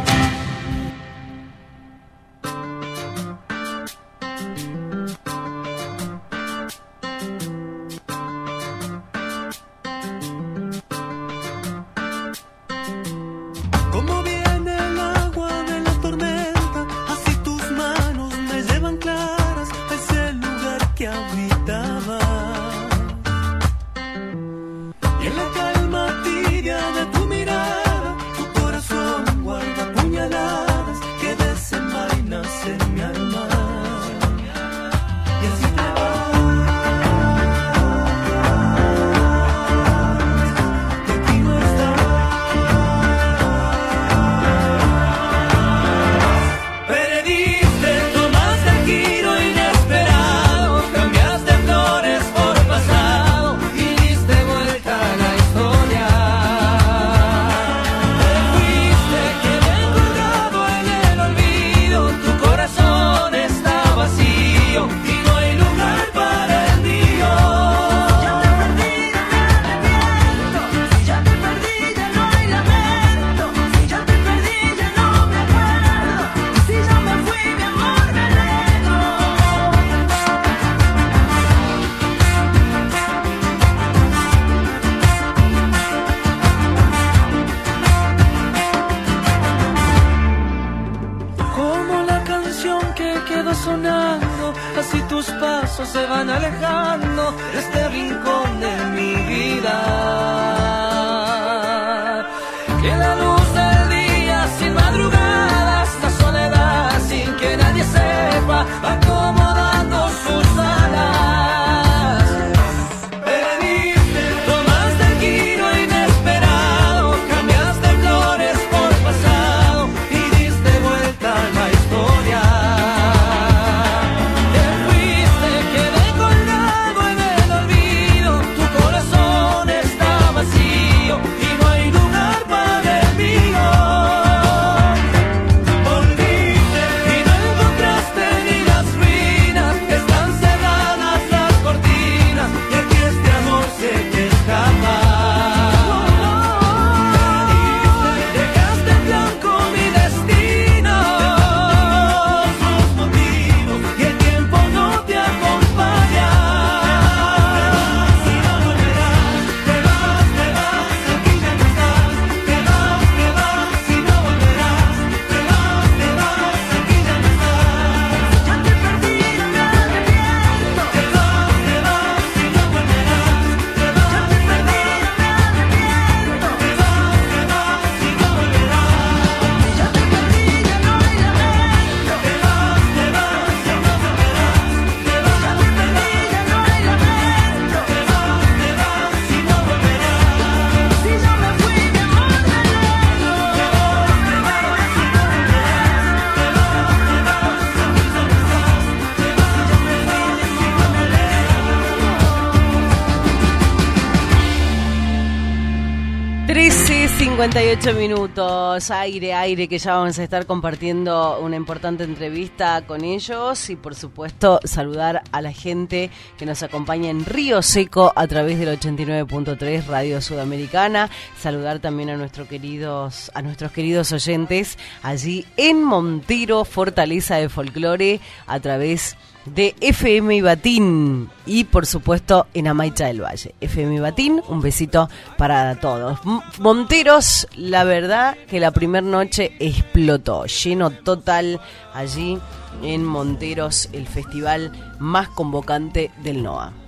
13.58 minutos, aire, aire, que ya vamos a estar compartiendo una importante entrevista con ellos y por supuesto saludar a la gente que nos acompaña en Río Seco a través del 89.3 Radio Sudamericana, saludar también a nuestros queridos, a nuestros queridos oyentes allí en Montero, Fortaleza de Folclore, a través de FM Batín y por supuesto en Amaicha del Valle. FM Batín, un besito para todos. Monteros, la verdad que la primera noche explotó, lleno total allí en Monteros, el festival más convocante del NOA.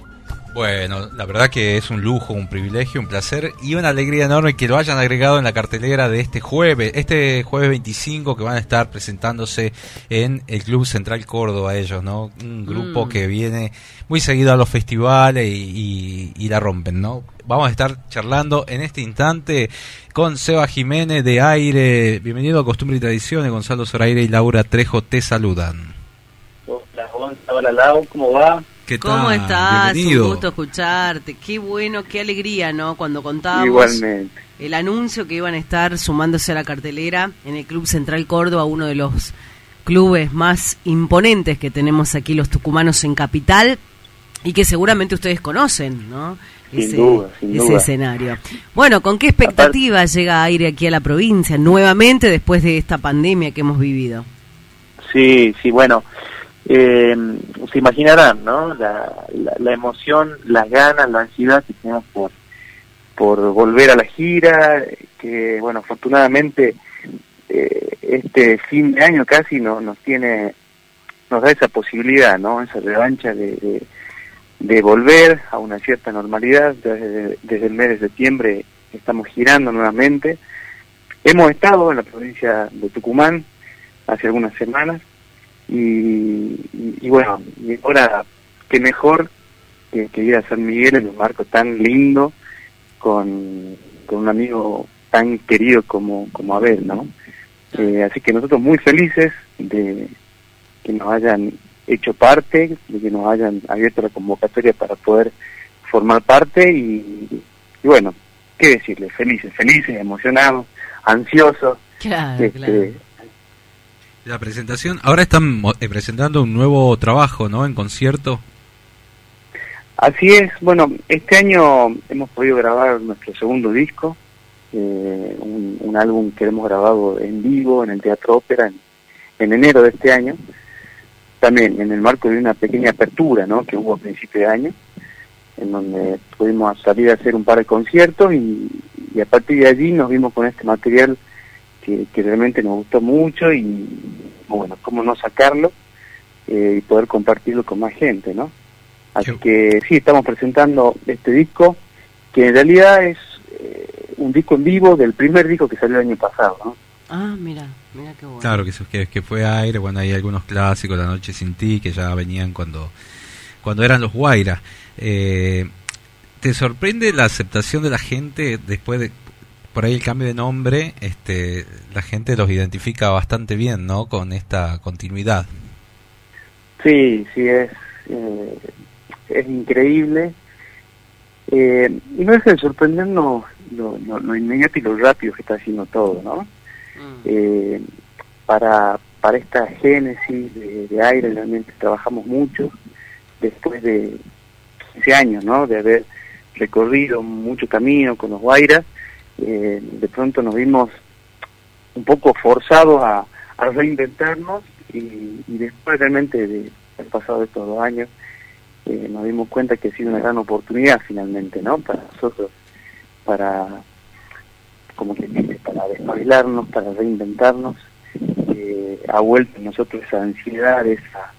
Bueno, la verdad que es un lujo, un privilegio, un placer y una alegría enorme que lo hayan agregado en la cartelera de este jueves, este jueves 25 que van a estar presentándose en el Club Central Córdoba ellos, ¿no? Un grupo Mm. que viene muy seguido a los festivales y, y- y la rompen, ¿no? Vamos a estar charlando en este instante con Seba Jiménez de Aire. Bienvenido a Costumbre y Tradiciones, Gonzalo Zoraire y Laura Trejo te saludan. Hola, Gonza, hola, Lau, ¿cómo va? ¿Qué ¿Cómo tal? estás? Bienvenido. Un gusto escucharte. Qué bueno, qué alegría, ¿no? Cuando contábamos Igualmente. el anuncio que iban a estar sumándose a la cartelera en el Club Central Córdoba, uno de los clubes más imponentes que tenemos aquí los tucumanos en Capital y que seguramente ustedes conocen, ¿no? Sin duda, sin ese duda. escenario. Bueno, ¿con qué expectativa llega Aire aquí a la provincia nuevamente después de esta pandemia que hemos vivido? Sí, sí, bueno, eh, se imaginarán, ¿no? La, la, emoción, las ganas, la ansiedad que tenemos por, por volver a la gira, que, bueno, afortunadamente eh, este fin de año casi no, nos tiene, nos da esa posibilidad, ¿no? Esa revancha de, de, de volver a una cierta normalidad. Desde, desde el mes de septiembre estamos girando nuevamente. Hemos estado en la provincia de Tucumán hace algunas semanas y, y- y bueno, y ahora qué mejor que, que ir a San Miguel en un marco tan lindo con, con un amigo tan querido como, como Abel, ¿no? Eh, así que nosotros muy felices de que nos hayan hecho parte, de que nos hayan abierto la convocatoria para poder formar parte y, y bueno, qué decirles, felices, felices, emocionados, ansiosos. Claro, este, claro. La presentación, ahora están eh, presentando un nuevo trabajo, ¿no? En concierto. Así es, bueno, este año hemos podido grabar nuestro segundo disco, eh, un, álbum que hemos grabado en vivo en el Teatro Ópera en, en enero de este año, también en el marco de una pequeña apertura ¿no? que hubo a principio de año, en donde pudimos salir a hacer un par de conciertos y, y a partir de allí nos vimos con este material que, que realmente nos gustó mucho y bueno, cómo no sacarlo eh, y poder compartirlo con más gente, ¿no? Así que sí, estamos presentando este disco que en realidad es, eh, un disco en vivo del primer disco que salió el año pasado, ¿no? Ah, mira, mira qué bueno. Claro, que, que, que fue aire, bueno, hay algunos clásicos, La Noche Sin Ti, que ya venían cuando, cuando eran los Guaira. Eh, ¿Te sorprende la aceptación de la gente después de, por ahí el cambio de nombre, este, la gente los identifica bastante bien, ¿no? Con esta continuidad. Sí, sí, es, eh, es increíble. Eh, y no deja de sorprendernos lo, lo, lo inmediato y lo rápido que está haciendo todo, ¿no? Eh, para, para esta génesis de, de aire realmente trabajamos mucho, después de 15 años, ¿no? De haber recorrido mucho camino con los Guairas, eh, de pronto nos vimos un poco forzados a, a reinventarnos y, y después realmente de haber pasado estos dos años eh, nos dimos cuenta que ha sido una gran oportunidad finalmente, ¿no? Para nosotros, para, como que para despabilarnos, para reinventarnos, eh, ha vuelto en nosotros esa ansiedad, esa,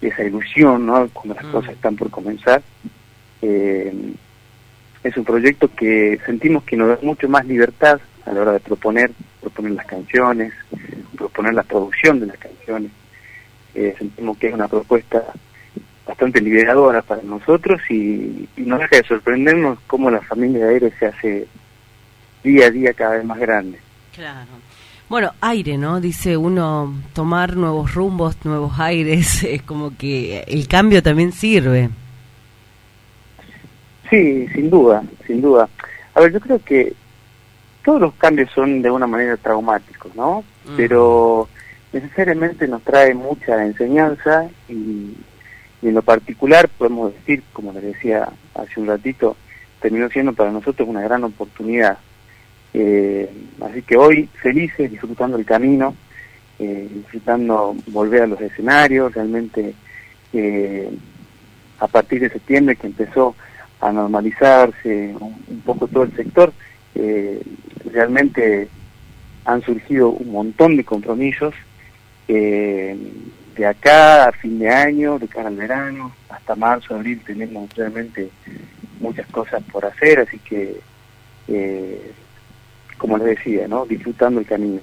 esa ilusión, ¿no? Cuando las cosas están por comenzar. Eh, es un proyecto que sentimos que nos da mucho más libertad a la hora de proponer, proponer las canciones, proponer la producción de las canciones. Eh, sentimos que es una propuesta bastante liberadora para nosotros y, y no deja de sorprendernos cómo la familia de aire se hace día a día cada vez más grande. Claro. Bueno, aire, ¿no? Dice uno, tomar nuevos rumbos, nuevos aires, *laughs* es como que el cambio también sirve. Sí, sin duda, sin duda. A ver, yo creo que todos los cambios son de una manera traumáticos, ¿no? Pero necesariamente nos trae mucha enseñanza y, y en lo particular podemos decir, como les decía hace un ratito, terminó siendo para nosotros una gran oportunidad. Eh, así que hoy felices, disfrutando el camino, eh, disfrutando volver a los escenarios, realmente eh, a partir de septiembre que empezó a normalizarse un, poco todo el sector, eh, realmente han surgido un montón de compromisos eh, de acá a fin de año, de cara al verano, hasta marzo, abril tenemos realmente muchas cosas por hacer, así que, eh, como les decía, ¿no? disfrutando el camino.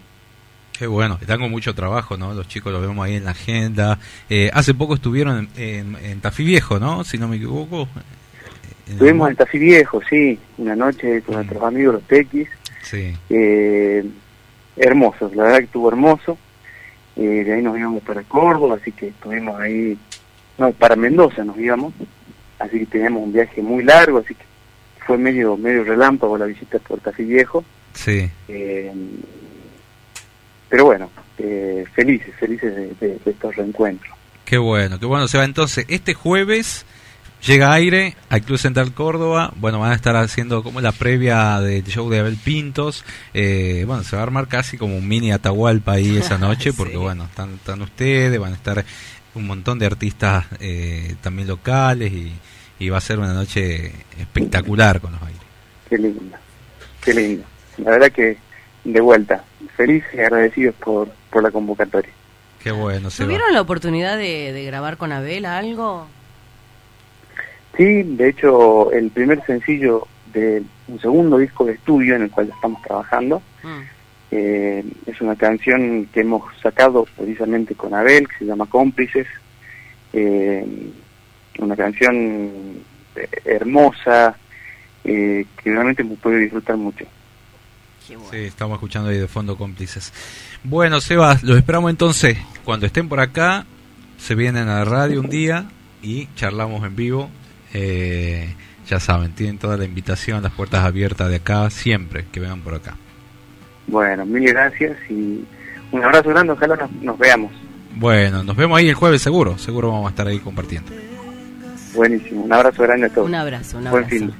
Qué bueno, están con mucho trabajo, ¿no? Los chicos los vemos ahí en la agenda. Eh, hace poco estuvieron en, en, en Tafí Viejo, ¿no? Si no me equivoco. Estuvimos en Tafí Viejo, sí, una noche con nuestros amigos los Tequis. Sí. Eh, hermoso, la verdad que estuvo hermoso. Eh, de ahí nos íbamos para Córdoba, así que estuvimos ahí, no, para Mendoza nos íbamos, así que teníamos un viaje muy largo, así que fue medio medio relámpago la visita por Tafí Viejo. Sí. Eh, pero bueno, eh, felices, felices de, de- de estos reencuentros. Qué bueno, qué bueno. Se va entonces este jueves. Llega aire al Club Central Córdoba. Bueno, van a estar haciendo como la previa del show de Abel Pintos. Eh, bueno, se va a armar casi como un mini Atahualpa ahí esa noche, *laughs* porque bueno, están, están ustedes, van a estar un montón de artistas eh, también locales y, y va a ser una noche espectacular con los aires. Qué lindo, qué lindo. La verdad que de vuelta, felices y agradecidos por, por la convocatoria. Qué bueno, se va. ¿Tuvieron la oportunidad de, de grabar con Abel algo? Sí, de hecho, el primer sencillo de un segundo disco de estudio en el cual estamos trabajando eh, es una canción que hemos sacado precisamente con Abel, que se llama Cómplices. Eh, una canción eh, hermosa eh, que realmente hemos podido disfrutar mucho. Sí, estamos escuchando ahí de fondo cómplices. Bueno, Sebas, los esperamos entonces. Cuando estén por acá, se vienen a la radio un día y charlamos en vivo. Eh, ya saben, tienen toda la invitación, las puertas abiertas de acá, siempre que vengan por acá. Bueno, mil gracias y un abrazo grande, ojalá nos, nos veamos. Bueno, nos vemos ahí el jueves seguro, seguro vamos a estar ahí compartiendo. Buenísimo, un abrazo grande a todos. Un abrazo, un Buen abrazo. fin.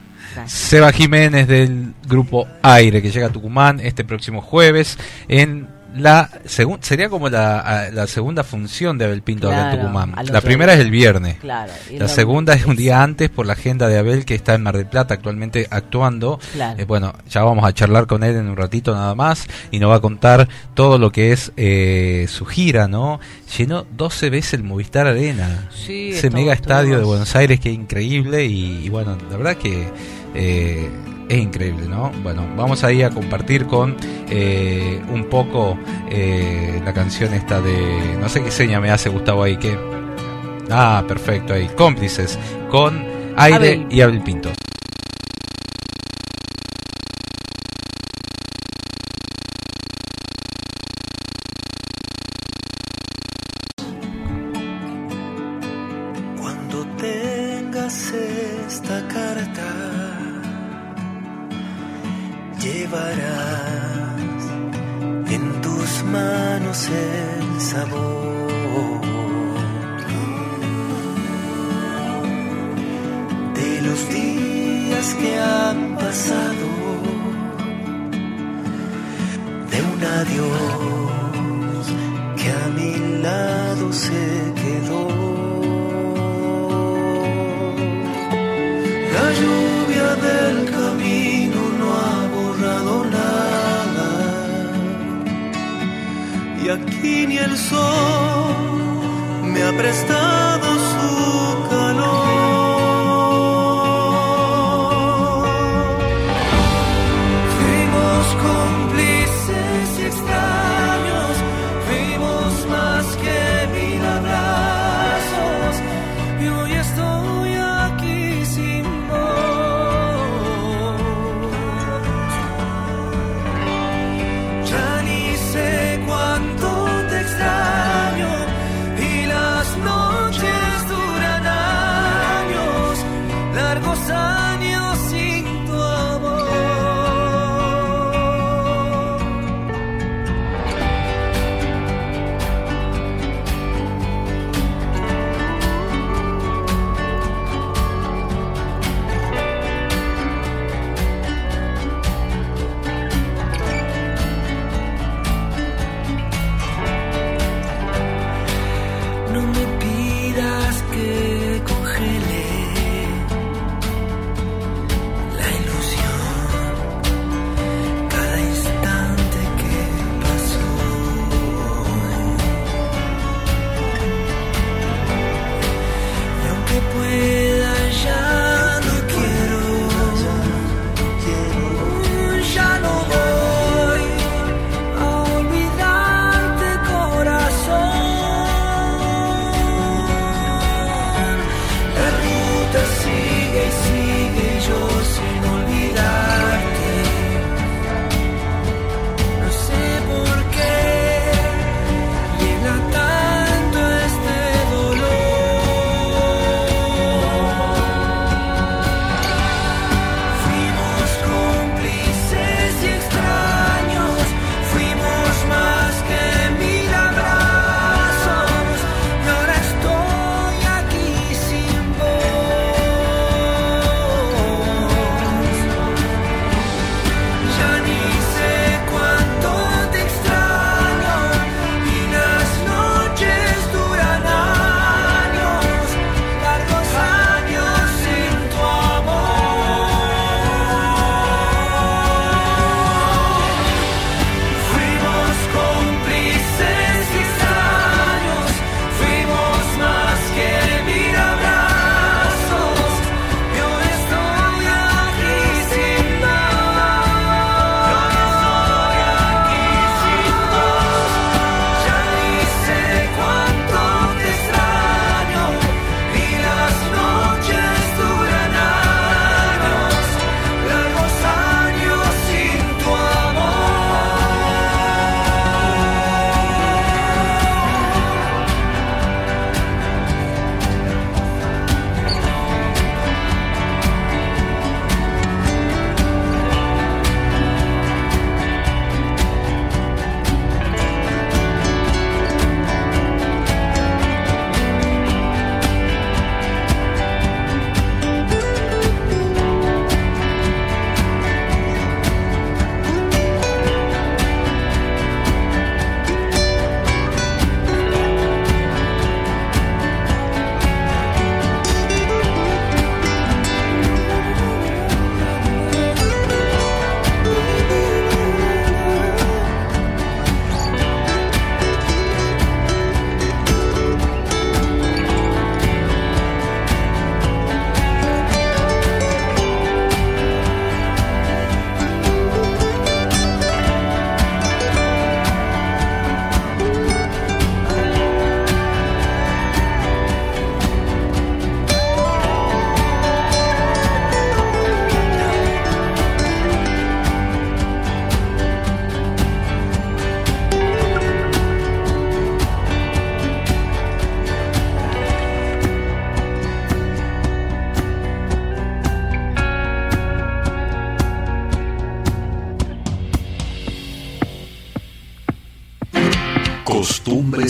Seba Jiménez del grupo Aire que llega a Tucumán este próximo jueves en la segunda sería como la, la segunda función de Abel Pinto acá en Claro, Tucumán. La primera es el viernes. Claro, La segunda es un día antes por la agenda de Abel que está en Mar del Plata actualmente actuando. Claro. Eh, bueno, ya vamos a charlar con él en un ratito nada más y nos va a contar todo lo que es eh, su gira, ¿no? Llenó 12 veces el Movistar Arena. Sí, Ese mega estadio de Buenos Aires que es increíble y, y bueno, la verdad que eh, es increíble, ¿no? Bueno, vamos ahí a compartir con eh, un poco eh, la canción esta de, no sé qué seña me hace Gustavo ahí, que... Ah, perfecto, ahí, cómplices, con Aire Abel. y Abel Pinto. Cuando tengas esta carta, llevarás en tus manos el sabor de los días que han pasado, de un adiós que a mi lado se quedó. Aquí ni el sol me ha prestado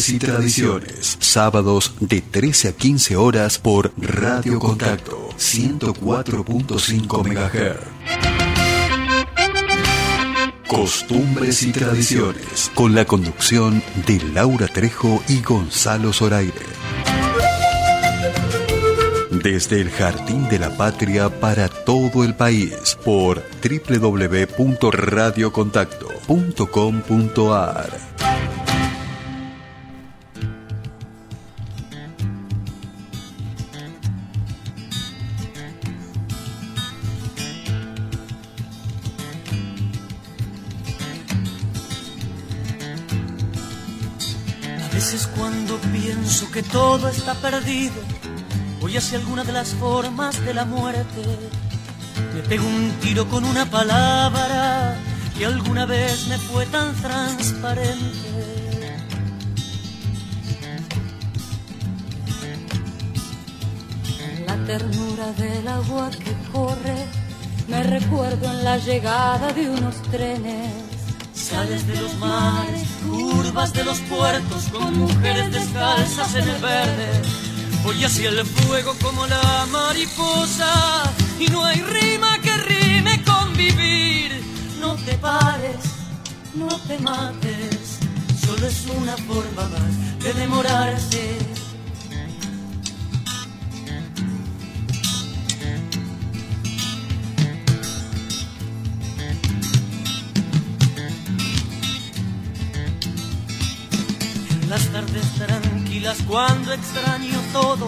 Costumbres y tradiciones. Sábados de 13 a 15 horas por Radio Contacto 104.5 MHz. Costumbres y tradiciones, con la conducción de Laura Trejo y Gonzalo Zoraire. Desde el Jardín de la Patria para todo el país, por www.radiocontacto.com.ar. veces cuando pienso que todo está perdido, voy hacia alguna de las formas de la muerte. Me pego un tiro con una palabra que alguna vez me fue tan transparente. La ternura del agua que corre, me recuerdo en la llegada de unos trenes. Sales de los mares, curvas de los puertos, con mujeres descalzas en el verde. Voy hacia el fuego como la mariposa, y no hay rima que rime con vivir. No te pares, no te mates, solo es una forma más de demorarse. Las tardes tranquilas cuando extraño todo,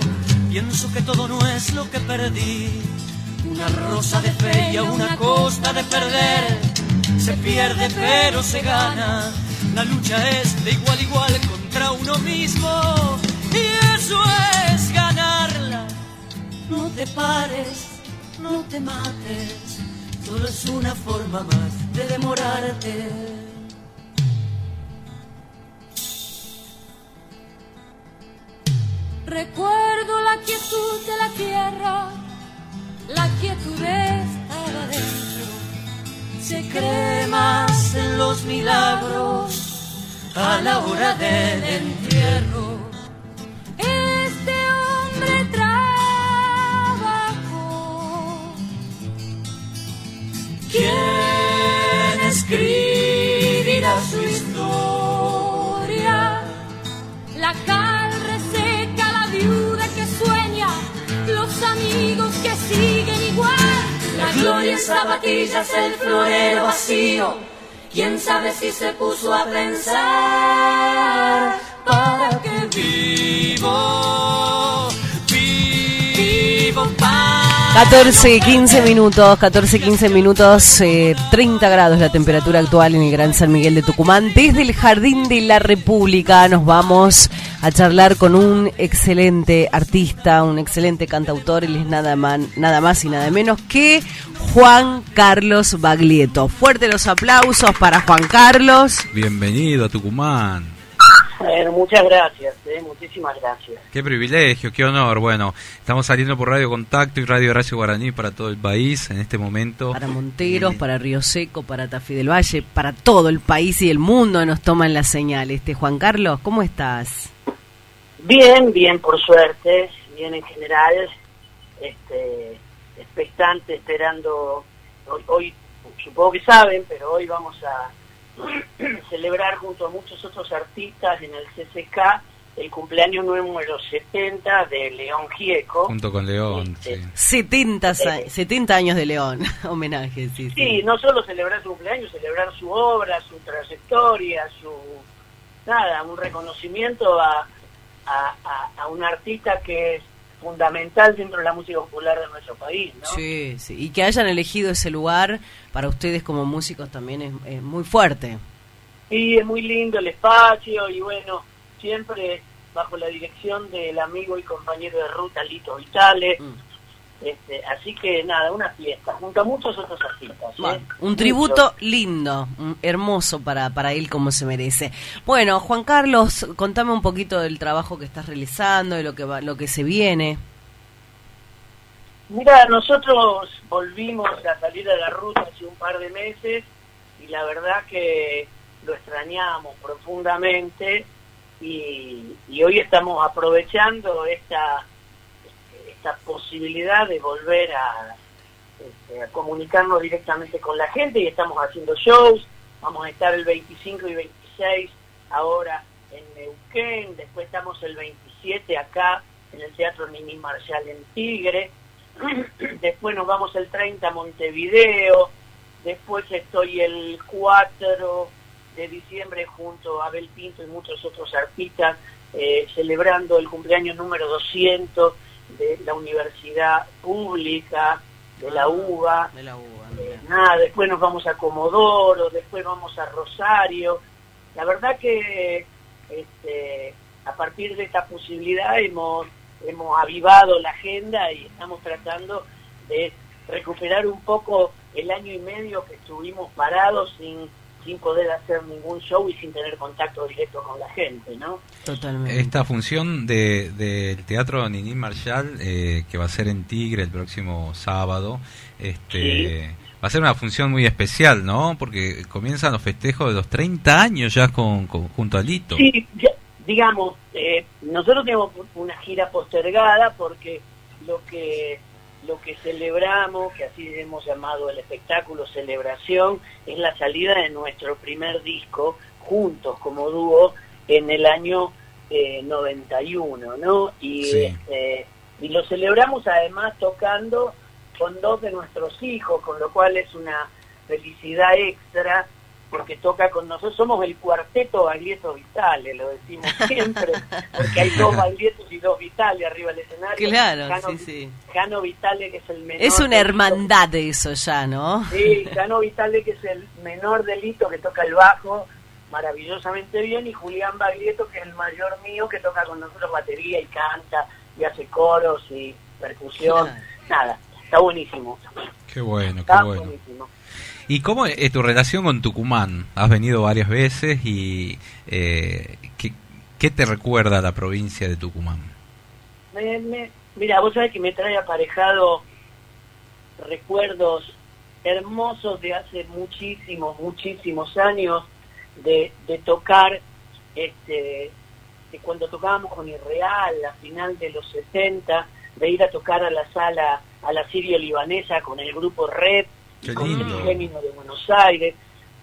pienso que todo no es lo que perdí. Una rosa de feria, una costa de perder. Se pierde pero se gana. La lucha es de igual igual contra uno mismo. Y eso es ganarla. No te pares, no te mates. Solo es una forma más de demorarte. Recuerdo la quietud de la tierra, la quietud estaba dentro. Se cree más en los milagros a la hora del entierro. Este hombre trabajó. ¿Quién escribirá su historia? La los amigos que siguen igual. La gloria en zapatillas, el florero vacío. ¿Quién sabe si se puso a pensar para que vivo, 14, 15 minutos, 14, 15 minutos, eh, 30 grados la temperatura actual en el Gran San Miguel de Tucumán. Desde el Jardín de la República nos vamos a charlar con un excelente artista, un excelente cantautor, él es nada, man- nada más y nada menos que Juan Carlos Baglietto. Fuerte los aplausos para Juan Carlos. Bienvenido a Tucumán. Bueno, muchas gracias, eh, muchísimas gracias. Qué privilegio, qué honor. Bueno, estamos saliendo por Radio Contacto y Radio Horacio Guaraní para todo el país en este momento. Para Monteros, para Río Seco, para Tafí del Valle, para todo el país y el mundo nos toman la señal. Este Juan Carlos, ¿cómo estás? Bien, bien, por suerte, bien en general, este, expectante, esperando, hoy, hoy supongo que saben, pero hoy vamos a *clears throat* celebrar junto a muchos otros artistas en el CCK el cumpleaños número 70 de León Gieco. Junto con León. sí. 70, a- 70 años de León, *laughs* homenaje, sí, sí. Sí, no solo celebrar su cumpleaños, celebrar su obra, su trayectoria, su nada, un reconocimiento a, a, a- a un artista que es fundamental dentro de la música popular de nuestro país, ¿no? Sí, sí. Y que hayan elegido ese lugar para ustedes como músicos también es, es muy fuerte. Sí, es muy lindo el espacio y bueno, siempre bajo la dirección del amigo y compañero de ruta Lito Vitale. Este, así que nada, una fiesta, junto a muchos otros artistas. ¿eh? Bueno, un tributo lindo, hermoso para, para él como se merece. Bueno, Juan Carlos, contame un poquito del trabajo que estás realizando, de lo que va, lo que se viene. Mira, nosotros volvimos a salir de la ruta hace un par de meses y la verdad que lo extrañamos profundamente y, y hoy estamos aprovechando esta, esta posibilidad de volver a, este, a comunicarnos directamente con la gente y estamos haciendo shows, vamos a estar el 25 y 26 ahora en Neuquén, después estamos el 27 acá en el Teatro Mini Marshall en Tigre, *clears throat* después nos vamos el 30 a Montevideo, después estoy el 4 de diciembre junto a Abel Pinto y muchos otros artistas eh, celebrando el cumpleaños número 200 de la universidad pública de la UBA. De la uva. Eh, nada, después nos vamos a Comodoro, después vamos a Rosario. La verdad que este, a partir de esta posibilidad hemos, hemos avivado la agenda y estamos tratando de recuperar un poco el año y medio que estuvimos parados sin, sin poder hacer ningún show y sin tener contacto directo con la gente, ¿no? Totalmente. Esta función de- del Teatro Nini Marshall, eh, que va a ser en Tigre el próximo sábado, este, va a ser una función muy especial, ¿no? Porque comienzan los festejos de los 30 años ya con, con- junto a Lito. Sí, ya- digamos, eh, nosotros tenemos una gira postergada porque lo que lo que celebramos, que así hemos llamado el espectáculo celebración, es la salida de nuestro primer disco juntos como dúo en el año eh, 91, ¿no? Y, Sí. este, y lo celebramos además tocando con dos de nuestros hijos, con lo cual es una felicidad extra porque toca con nosotros, somos el cuarteto Baglietto Vitale, lo decimos *laughs* siempre, porque hay dos Bagliettos y dos Vitale arriba del escenario. Claro, Jano, sí, sí. Jano Vitale, que es el menor. Es una hermandad de eso ya, ¿no? Sí, Jano Vitale, que es el menor delito que toca el bajo maravillosamente bien, y Julián Baglietto, que es el mayor mío, que toca con nosotros batería y canta, y hace coros y percusión. Claro. Nada, está buenísimo. Qué bueno, qué Está bueno. buenísimo. ¿Y cómo es tu relación con Tucumán? Has venido varias veces y eh, ¿qué, te recuerda la provincia de Tucumán? Me- mira, vos sabés que me trae aparejado recuerdos hermosos de hace muchísimos, muchísimos años de, de tocar, este, de cuando tocábamos con Irreal, a final de los 70, de ir a tocar a la sala, a la sirio-libanesa con el grupo Red, Qué con lindo. Gémino de Buenos Aires,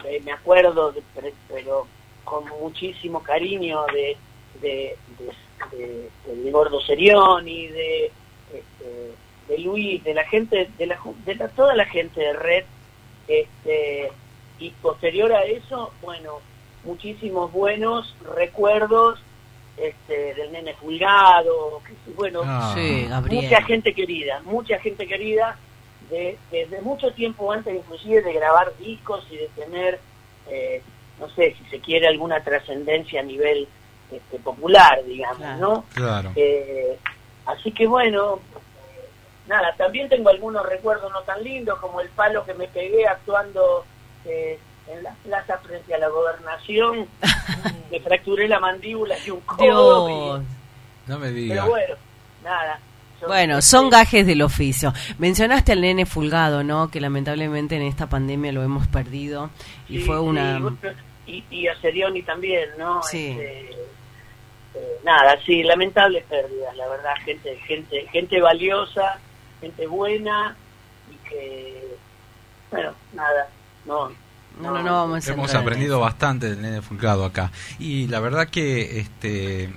eh, me acuerdo, de- pero- pero con muchísimo cariño de, de, de, de- Gordo Serioni, de, este, de Luis, de la gente, de, la, de la- toda la gente de Red, este, y posterior a eso, bueno, muchísimos buenos recuerdos este, del nene Fulgado, que, bueno, Ah. Sí, mucha gente querida, mucha gente querida, de, desde mucho tiempo antes inclusive de grabar discos y de tener, eh, no sé, si se quiere, alguna trascendencia a nivel este, popular, digamos, Claro. ¿no? Claro. Eh, así que bueno, eh, nada, también tengo algunos recuerdos no tan lindos, como el palo que me pegué actuando eh, en la plaza frente a la gobernación, *laughs* me fracturé la mandíbula y un codo, y-. No me digas. pero bueno, nada. Bueno, son gajes del oficio. Mencionaste al nene Fulgado, ¿no? Que lamentablemente en esta pandemia lo hemos perdido y Sí, fue una... y, y a Serioni también, ¿no? Sí. Este, eh, nada, sí, lamentables pérdidas, la verdad, gente, gente, gente valiosa, gente buena y que, bueno, nada, no. No, no, no vamos a Hemos aprendido bastante del nene Fulgado acá. Y la verdad que este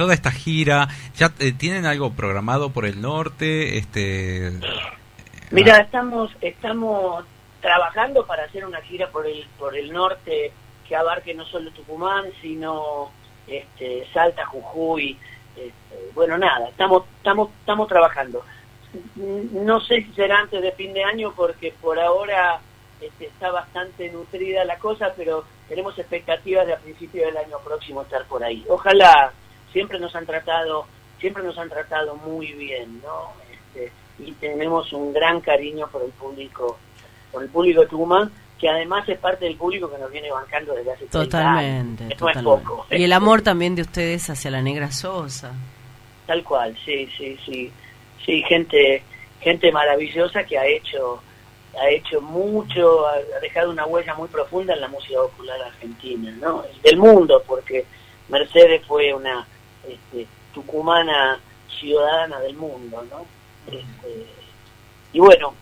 toda esta gira, ¿ya eh, tienen algo programado por el norte? este Mira, ah, estamos, estamos trabajando para hacer una gira por el, por el norte que abarque no solo Tucumán, sino este, Salta, Jujuy, este, bueno, nada, estamos, estamos, estamos trabajando. No sé si será antes de fin de año porque por ahora este, está bastante nutrida la cosa, pero tenemos expectativas de a principio del año próximo estar por ahí. Ojalá, siempre nos han tratado, siempre nos han tratado muy bien, ¿no? Este, y tenemos un gran cariño por el público, por el público Tucumán, que además es parte del público que nos viene bancando desde hace 30 Totalmente, años. No es totalmente. poco. Y el amor también de ustedes hacia la negra Sosa. Tal cual, sí, sí, sí. Sí, gente, gente maravillosa que ha hecho, ha hecho mucho, ha ha dejado una huella muy profunda en la música popular argentina, ¿no? Del mundo, porque Mercedes fue una este, tucumana ciudadana del mundo, ¿no? Este, y bueno,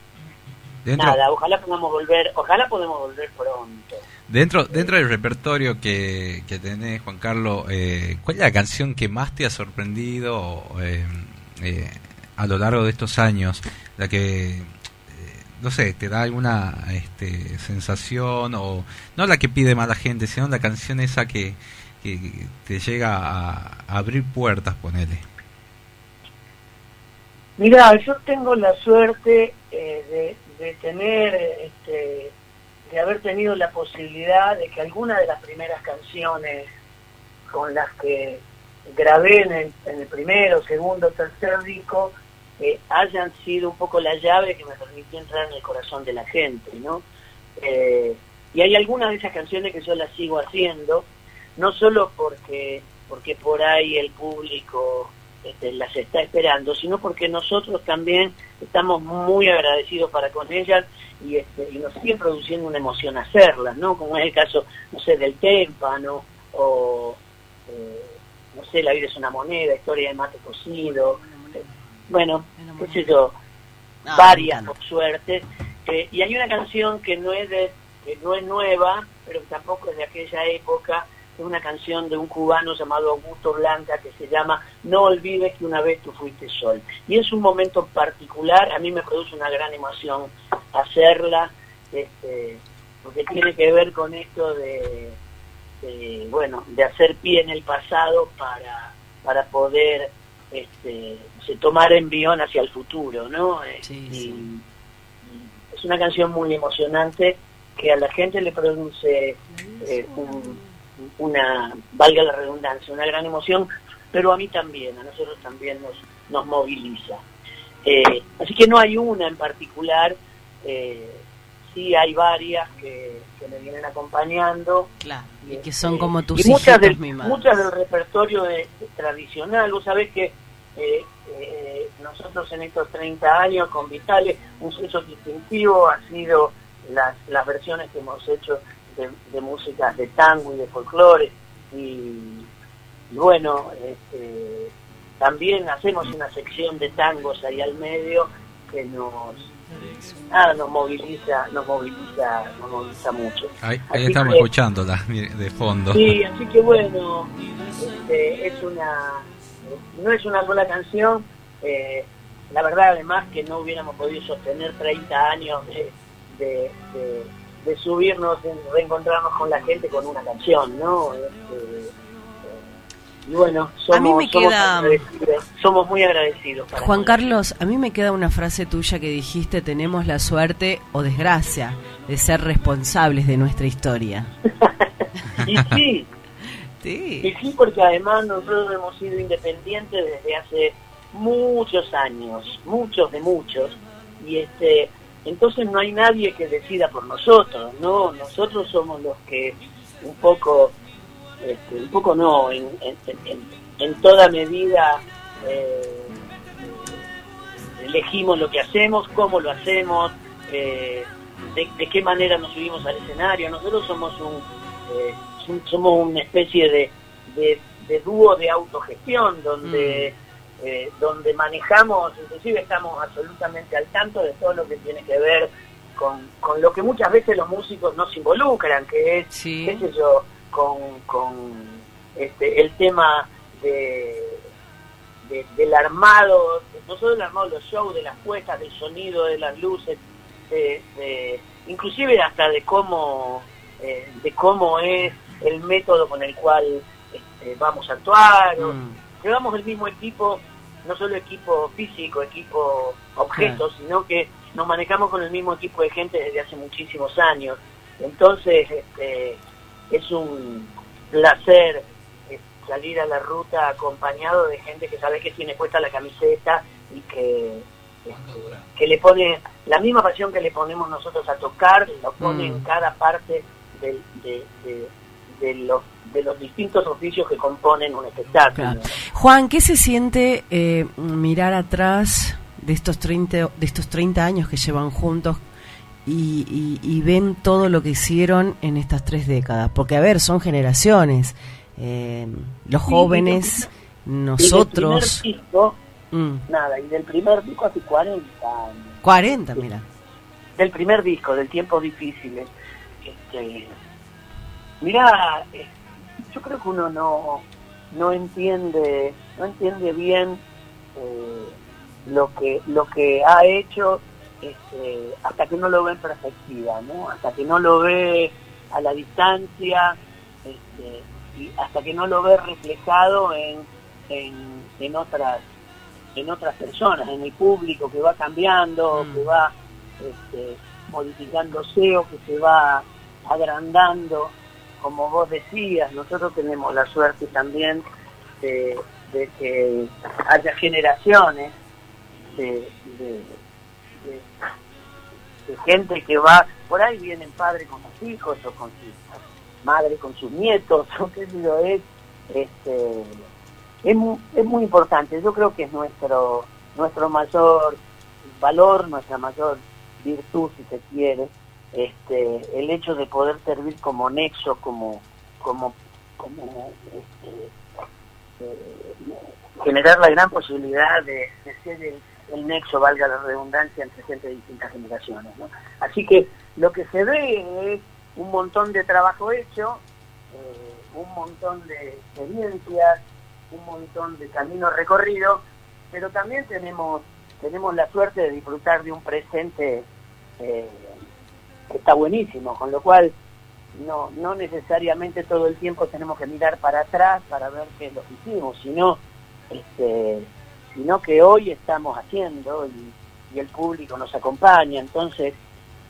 Dentro- nada, ojalá podamos volver, ojalá podamos volver pronto. Dentro, dentro del repertorio que, que tenés, Juan Carlos, eh, ¿cuál es la canción que más te ha sorprendido eh, eh, a lo largo de estos años? La que, eh, no sé, te da alguna este, sensación, o no la que pide más la gente, sino la canción esa que, que te llega a, abrir puertas, ponele. Mira, yo tengo la suerte eh, de, de tener, este, de haber tenido la posibilidad de que alguna de las primeras canciones con las que grabé en el, en el primero, segundo, tercer disco, eh, hayan sido un poco la llave que me permitió entrar en el corazón de la gente, ¿no? Eh, y hay algunas de esas canciones que yo las sigo haciendo, no solo porque, porque por ahí el público este, las está esperando, sino porque nosotros también estamos muy agradecidos para con ellas y, este, y nos sigue produciendo una emoción hacerlas, ¿no? Como es el caso, no sé, del témpano o, eh, no sé, La vida es una moneda, Historia de mate cocido, eh, bueno, qué sé yo, Ah, varias por suerte, eh, y hay una canción que no es de, que no es nueva, pero tampoco es de aquella época, es una canción de un cubano llamado Augusto Blanca que se llama No olvides que una vez tú fuiste sol. Y es un momento particular, a mí me produce una gran emoción hacerla, este, porque tiene que ver con esto de, de, bueno, de hacer pie en el pasado para, para poder este, se tomar envión hacia el futuro, ¿no? Eh, y- y es una canción muy emocionante que a la gente le produce eh, un- una, valga la redundancia, una gran emoción, pero a mí también, a nosotros también nos, nos moviliza. Eh, así que no hay una en particular, eh, sí hay varias que, que me vienen acompañando. Claro, y que son como tus y muchas del, muchas del repertorio de- de tradicional, vos sabés que eh, eh, nosotros en estos 30 años con Vitales, un sello distintivo ha sido las, las versiones que hemos hecho de, de músicas de tango y de folclore y, y bueno, este, también hacemos una sección de tangos ahí al medio que nos nada, nos moviliza, nos moviliza, nos moviliza mucho. Ahí, estamos que- escuchándola de fondo. Sí, así que bueno, este, es una, no es una sola canción. eh, la verdad, además, que no hubiéramos podido sostener 30 años de, de, de- de subirnos, de reencontrarnos con la gente con una canción, ¿no? Este, y bueno, somos, A mí me somos queda- agradecidos, somos muy agradecidos. para Juan Carlos, a mí me queda una frase tuya que dijiste, tenemos la suerte o desgracia de ser responsables de nuestra historia. *laughs* Y sí, *laughs* Sí. y sí, porque además nosotros hemos sido independientes desde hace muchos años, muchos de muchos, y este, entonces no hay nadie que decida por nosotros, ¿no? Nosotros somos los que un poco, este, un poco no, en, en, en- toda medida eh, elegimos lo que hacemos, cómo lo hacemos, eh, de, qué manera nos subimos al escenario. Nosotros somos un, eh, som- somos una especie de, de, de dúo de autogestión donde eh, donde manejamos, inclusive estamos absolutamente al tanto de todo lo que tiene que ver con, con lo que muchas veces los músicos no se involucran, que es, qué sé yo, con, con este, el tema de, de- del armado, no solo el armado de los shows, de las puestas, del sonido, de las luces, de- de- inclusive hasta de cómo, eh, de cómo es el método con el cual este, vamos a actuar. o- llevamos el mismo equipo, no solo equipo físico, equipo objetos, sino que nos manejamos con el mismo equipo de gente desde hace muchísimos años. Entonces, este, es un placer eh, salir a la ruta acompañado de gente que sabe que tiene puesta la camiseta y que, este, que le pone la misma pasión que le ponemos nosotros a tocar, lo pone en Mm. cada parte de- de los, de los distintos oficios que componen un espectáculo. Claro. Juan, ¿qué se siente eh, mirar atrás de estos 30, de estos 30 años que llevan juntos y, y- y ven todo lo que hicieron en estas tres décadas? Porque, a ver, son generaciones. eh, los jóvenes, nosotros. Y del primer disco, Mm, nada, y del primer disco hace 40 años. 40, mira. Del primer disco, del Tiempos Difíciles. Este, mirá, yo creo que uno no, no entiende, no entiende bien eh, lo que lo que ha hecho este, hasta que no lo ve en perspectiva, ¿no? Hasta que no lo ve a la distancia, este, y hasta que no lo ve reflejado en, en, en otras en otras personas, en el público que va cambiando, que va este, modificándose o que se va agrandando, como vos decías, nosotros tenemos la suerte también de, que haya generaciones de, gente que va, por ahí vienen padres con sus hijos o con sus madres con sus nietos, *laughs* o qué sé yo, es, este, es, es muy importante. Yo creo que es nuestro, nuestro mayor valor, nuestra mayor virtud, si se quiere, este, el hecho de poder servir como nexo, como, como, este, eh, generar la gran posibilidad de, de ser el, nexo, valga la redundancia, entre gente de distintas generaciones. Así que lo que se ve es un montón de trabajo hecho, eh, un montón de experiencias, un montón de camino recorrido, pero también tenemos tenemos la suerte de disfrutar de un presente eh, está buenísimo, con lo cual no no necesariamente todo el tiempo tenemos que mirar para atrás para ver qué es lo que hicimos, sino este sino que hoy estamos haciendo y, y el público nos acompaña, entonces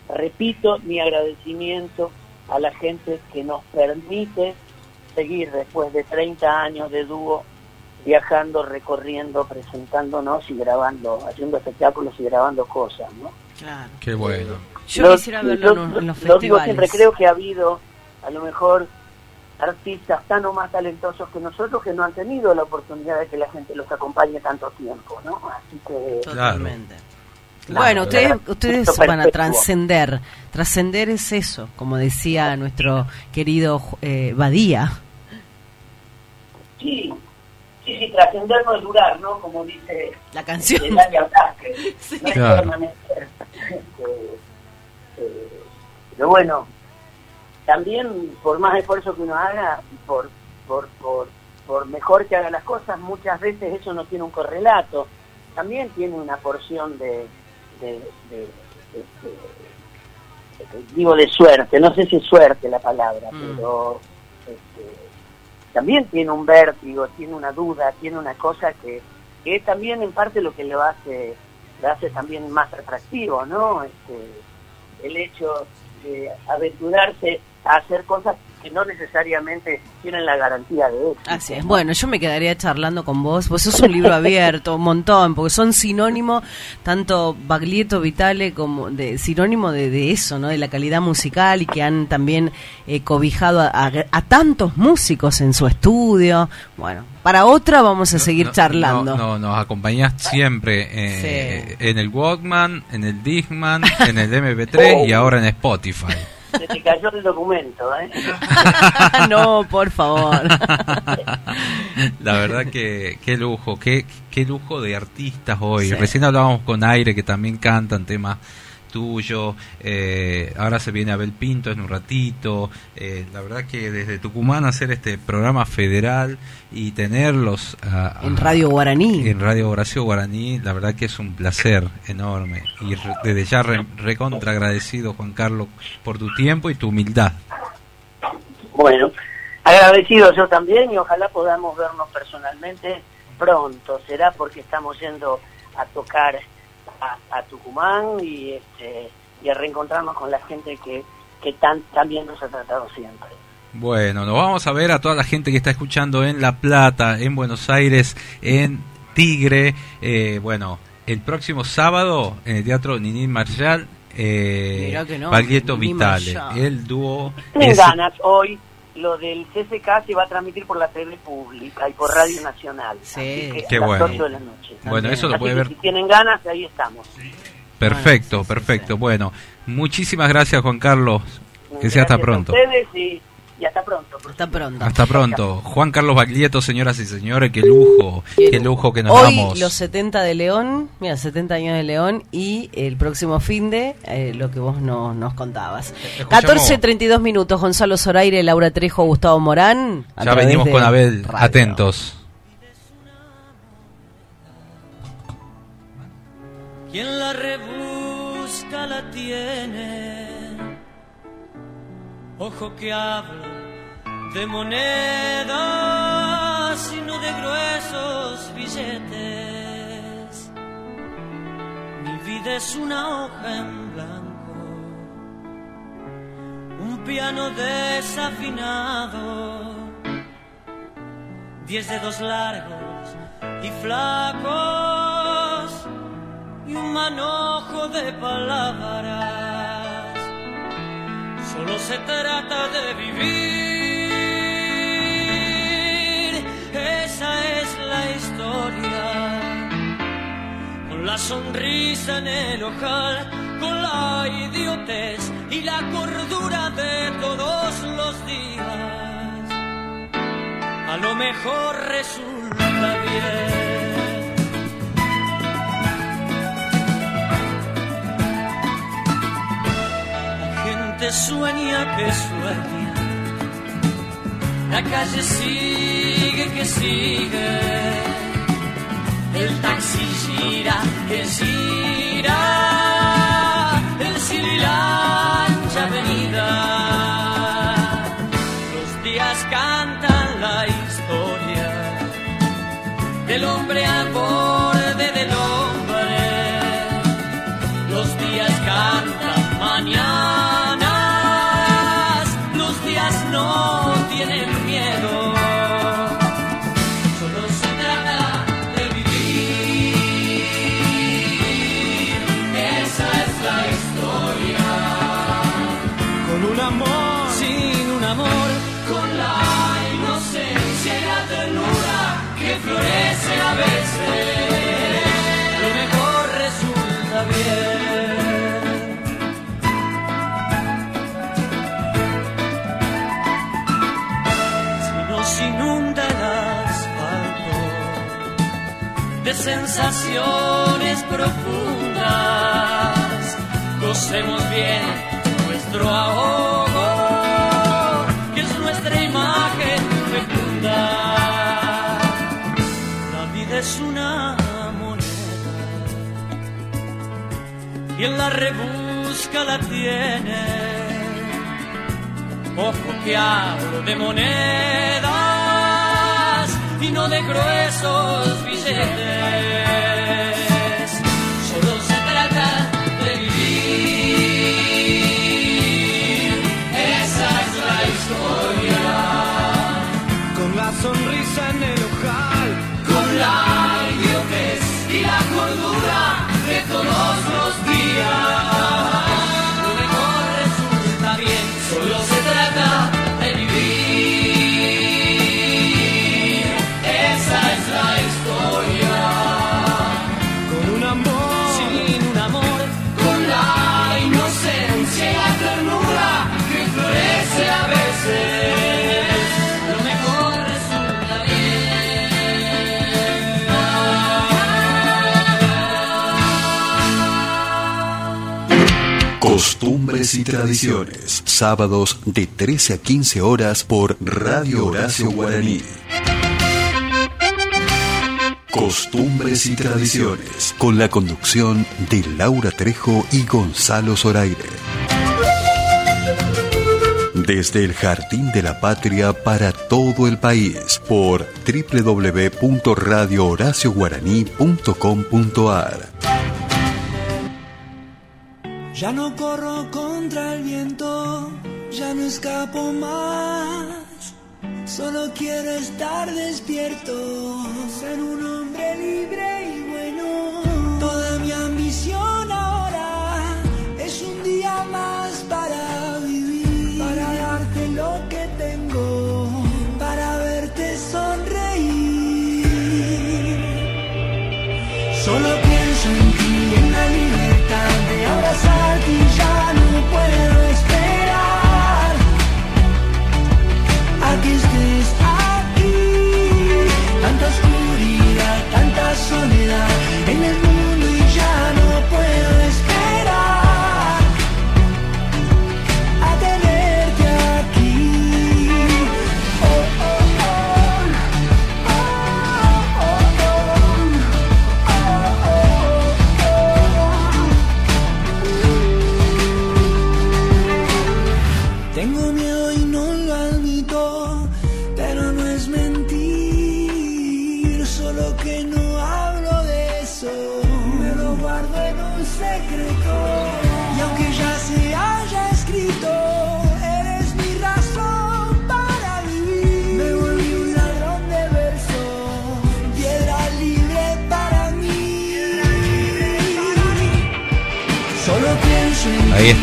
repito mi agradecimiento a la gente que nos permite seguir después de 30 años de dúo viajando, recorriendo, presentándonos y grabando, haciendo espectáculos y grabando cosas, ¿no? Claro. Qué bueno. Yo quisiera verlo yo en, los- en los lo digo siempre, festivales. creo que ha habido a lo mejor artistas tan o más talentosos que nosotros que no han tenido la oportunidad de que la gente los acompañe tanto tiempo, ¿no? Así que... Totalmente. Claro. Bueno, ustedes, ustedes van a trascender. Trascender es eso, como decía nuestro querido eh, Badía. Sí, sí, sí, trascender no es durar, ¿no? Como dice la canción. El año ataque. No es Claro. permanecer. Eh, pero bueno, también por más esfuerzo que uno haga, por, por, por, por mejor que haga las cosas, muchas veces eso no tiene un correlato. También tiene una porción de- de- digo de suerte, no sé si es suerte la palabra, Mm. pero este, también tiene un vértigo, tiene una duda, tiene una cosa que, que es también en parte lo que lo hace, lo hace también más atractivo, ¿no? Este, el hecho de aventurarse a hacer cosas que no necesariamente tienen la garantía de éxito. Así es. Bueno, yo me quedaría charlando con vos. Vos sos un libro abierto, un montón, porque son sinónimo, tanto Baglietto, Vitale, como de sinónimo de, de eso, ¿no? De la calidad musical y que han también eh, cobijado a, a- a tantos músicos en su estudio. Bueno, para otra vamos a seguir No, charlando. No, no, nos acompañás siempre eh, en el Walkman, en el Discman, en el MP3 y ahora en Spotify. Se te cayó el documento, ¿eh? *laughs* no, por favor. La verdad que qué lujo, qué, qué lujo de artistas hoy. Sí. Recién hablábamos con Aire que también cantan temas tuyos. eh, ahora se viene Abel Pinto en un ratito. eh, la verdad que desde Tucumán hacer este programa federal y tenerlos a- a- En Radio Guaraní. en Radio Horacio Guaraní, la verdad que es un placer enorme. Y re- desde ya re- recontra agradecido, Juan Carlos, por tu tiempo y tu humildad. Bueno, agradecido yo también y ojalá podamos vernos personalmente pronto. Será porque estamos yendo a tocar a, a Tucumán y, este, y a reencontrarnos con la gente que, que tan, tan bien nos ha tratado siempre. Bueno, nos vamos a ver a toda la gente que está escuchando en La Plata, en Buenos Aires, en Tigre. Eh, bueno, el próximo sábado en el Teatro Ninin Marshall, eh, no, Vitale. Marshall. El dúo. Tienen es- ganas, hoy lo del CCK se va a transmitir por la TV pública y por Radio Nacional. Así que Qué a las bueno. 8 de la noche. Bueno, eso lo Así puede ver. Si tienen ganas, ahí estamos. Perfecto, perfecto. Bueno, muchísimas gracias, Juan Carlos. Que sea hasta Gracias a pronto. ustedes y, y hasta pronto. Hasta pronto. Hasta pronto. Juan Carlos Baglietto, señoras y señores, qué lujo, qué lujo que nos Hoy damos. los 70 de León, mira, 70 años de León y el próximo fin de eh, lo que vos no- nos contabas. 14.32 minutos, Gonzalo Zoraire, Laura Trejo, Gustavo Morán. Ya venimos con Abel, radio. atentos. Quien la rebusca la tiene. Ojo que habla de monedas y no de gruesos billetes. Mi vida es una hoja en blanco, un piano desafinado, diez dedos largos y flacos y un manojo de palabras. Se trata de vivir, esa es la historia. Con la sonrisa en el ojal, con la idiotez y la cordura de todos los días. A lo mejor resulta bien. Sueña que sueña. La calle sigue que sigue. El taxi gira que gira. El Sri Lanka avenida. Los días cantan la historia del hombre al tienen miedo. Solo se trata de vivir, esa es la historia. Con un amor, sin un amor, con la inocencia y la ternura que florece a veces. Sensaciones profundas, gocemos bien nuestro ahogo, que es nuestra imagen fecunda. La vida es una moneda y en la rebusca la tiene. Ojo que hablo de monedas y no de gruesos billetes. Solo se trata de vivir. Esa es la historia. Con la sonrisa en el ojal, Con la idiotez y la cordura de todos los días. Y tradiciones. Sábados de 13 a 15 horas por Radio Horacio Guaraní. Costumbres y tradiciones. Con la conducción de Laura Trejo y Gonzalo Zoraire. Desde el Jardín de la Patria para todo el país por www.radiohoracioguaraní.com.ar Ya no corro contra el viento, ya no escapo más. Solo quiero estar despierto, ser un hombre libre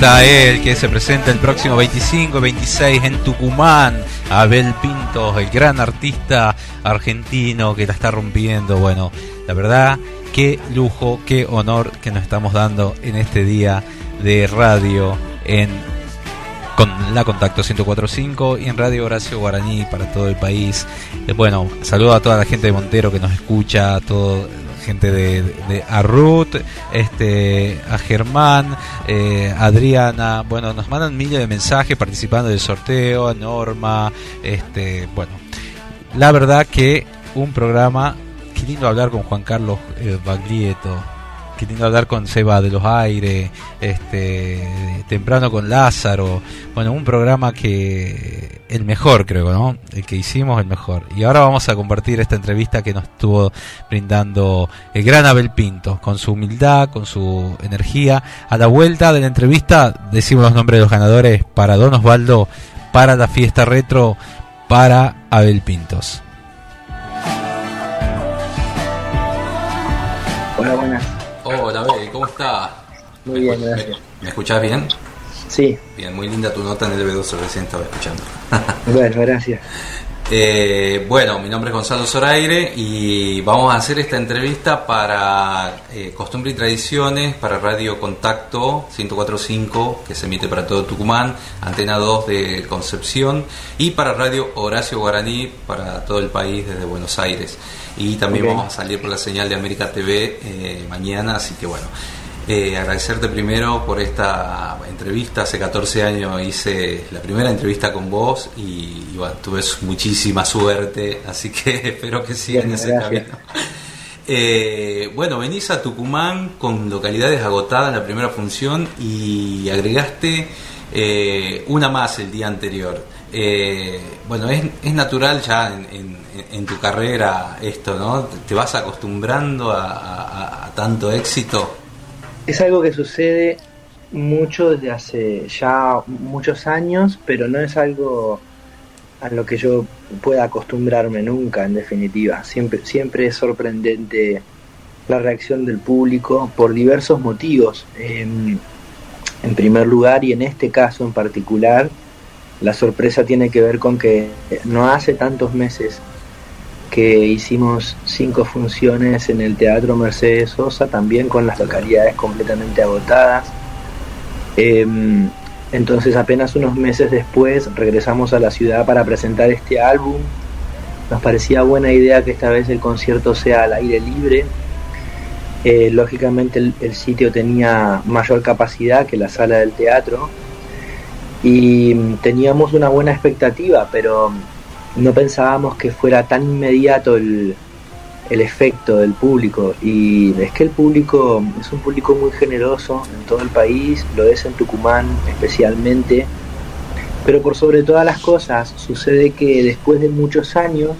está él que se presenta el próximo 25 y 26 en Tucumán. Abel Pintos, el gran artista argentino que la está rompiendo. Bueno, la verdad, qué lujo, qué honor que nos estamos dando en este día de radio en con la Contacto 1045 y en Radio Horacio Guaraní para todo el país. Eh, bueno, saludo a toda la gente de Montero que nos escucha, a todo gente de, de a Ruth, este, a Germán, eh, Adriana, bueno, nos mandan miles de mensajes participando del sorteo, a Norma, este, bueno, la verdad que un programa, qué lindo hablar con Juan Carlos eh, Baglietto, qué lindo hablar con Seba de los Aires, este, temprano con Lázaro, bueno, un programa que el mejor creo, ¿no? El que hicimos el mejor. Y ahora vamos a compartir esta entrevista que nos estuvo brindando el gran Abel Pinto, con su humildad, con su energía. A la vuelta de la entrevista decimos los nombres de los ganadores para Don Osvaldo, para la fiesta retro, para Abel Pintos. Hola, buenas. Hola, Abel, ¿cómo estás? Muy bien, gracias. ¿Me escuchás bien? Sí. Bien, muy linda tu nota en el B12 recién estaba escuchando. Bueno, gracias. Eh, bueno, mi nombre es Gonzalo Zoraire y vamos a hacer esta entrevista para eh, Costumbre y Tradiciones, para Radio Contacto 1045, que se emite para todo Tucumán, Antena 2 de Concepción, y para Radio Horacio Guaraní, para todo el país desde Buenos Aires. Y también vamos a salir por la señal de América TV eh, mañana, así que bueno. Eh, agradecerte primero por esta entrevista. Hace 14 años hice la primera entrevista con vos y, y bueno, tuve muchísima suerte, así que *laughs* espero que sigan Bueno, ese gracias. camino. Eh, bueno, venís a Tucumán con localidades agotadas en la primera función y agregaste eh, una más el día anterior. Eh, bueno, es, es natural ya en, en- en tu carrera esto, ¿no? ¿Te vas acostumbrando a- a- a tanto éxito? Es algo que sucede mucho desde hace ya muchos años, pero no es algo a lo que yo pueda acostumbrarme nunca, en definitiva. Siempre, siempre es sorprendente la reacción del público por diversos motivos. En, en primer lugar, y en este caso en particular, la sorpresa tiene que ver con que no hace tantos meses que hicimos cinco funciones en el Teatro Mercedes Sosa, también con las localidades completamente agotadas. Em, entonces apenas unos meses después regresamos a la ciudad para presentar este álbum. Nos parecía buena idea que esta vez el concierto sea al aire libre. Eh, lógicamente el, el sitio tenía mayor capacidad que la sala del teatro y mm, teníamos una buena expectativa, pero no pensábamos que fuera tan inmediato el, el efecto del público. Y es que el público es un público muy generoso en todo el país, lo es en Tucumán especialmente, pero por sobre todas las cosas sucede que después de muchos años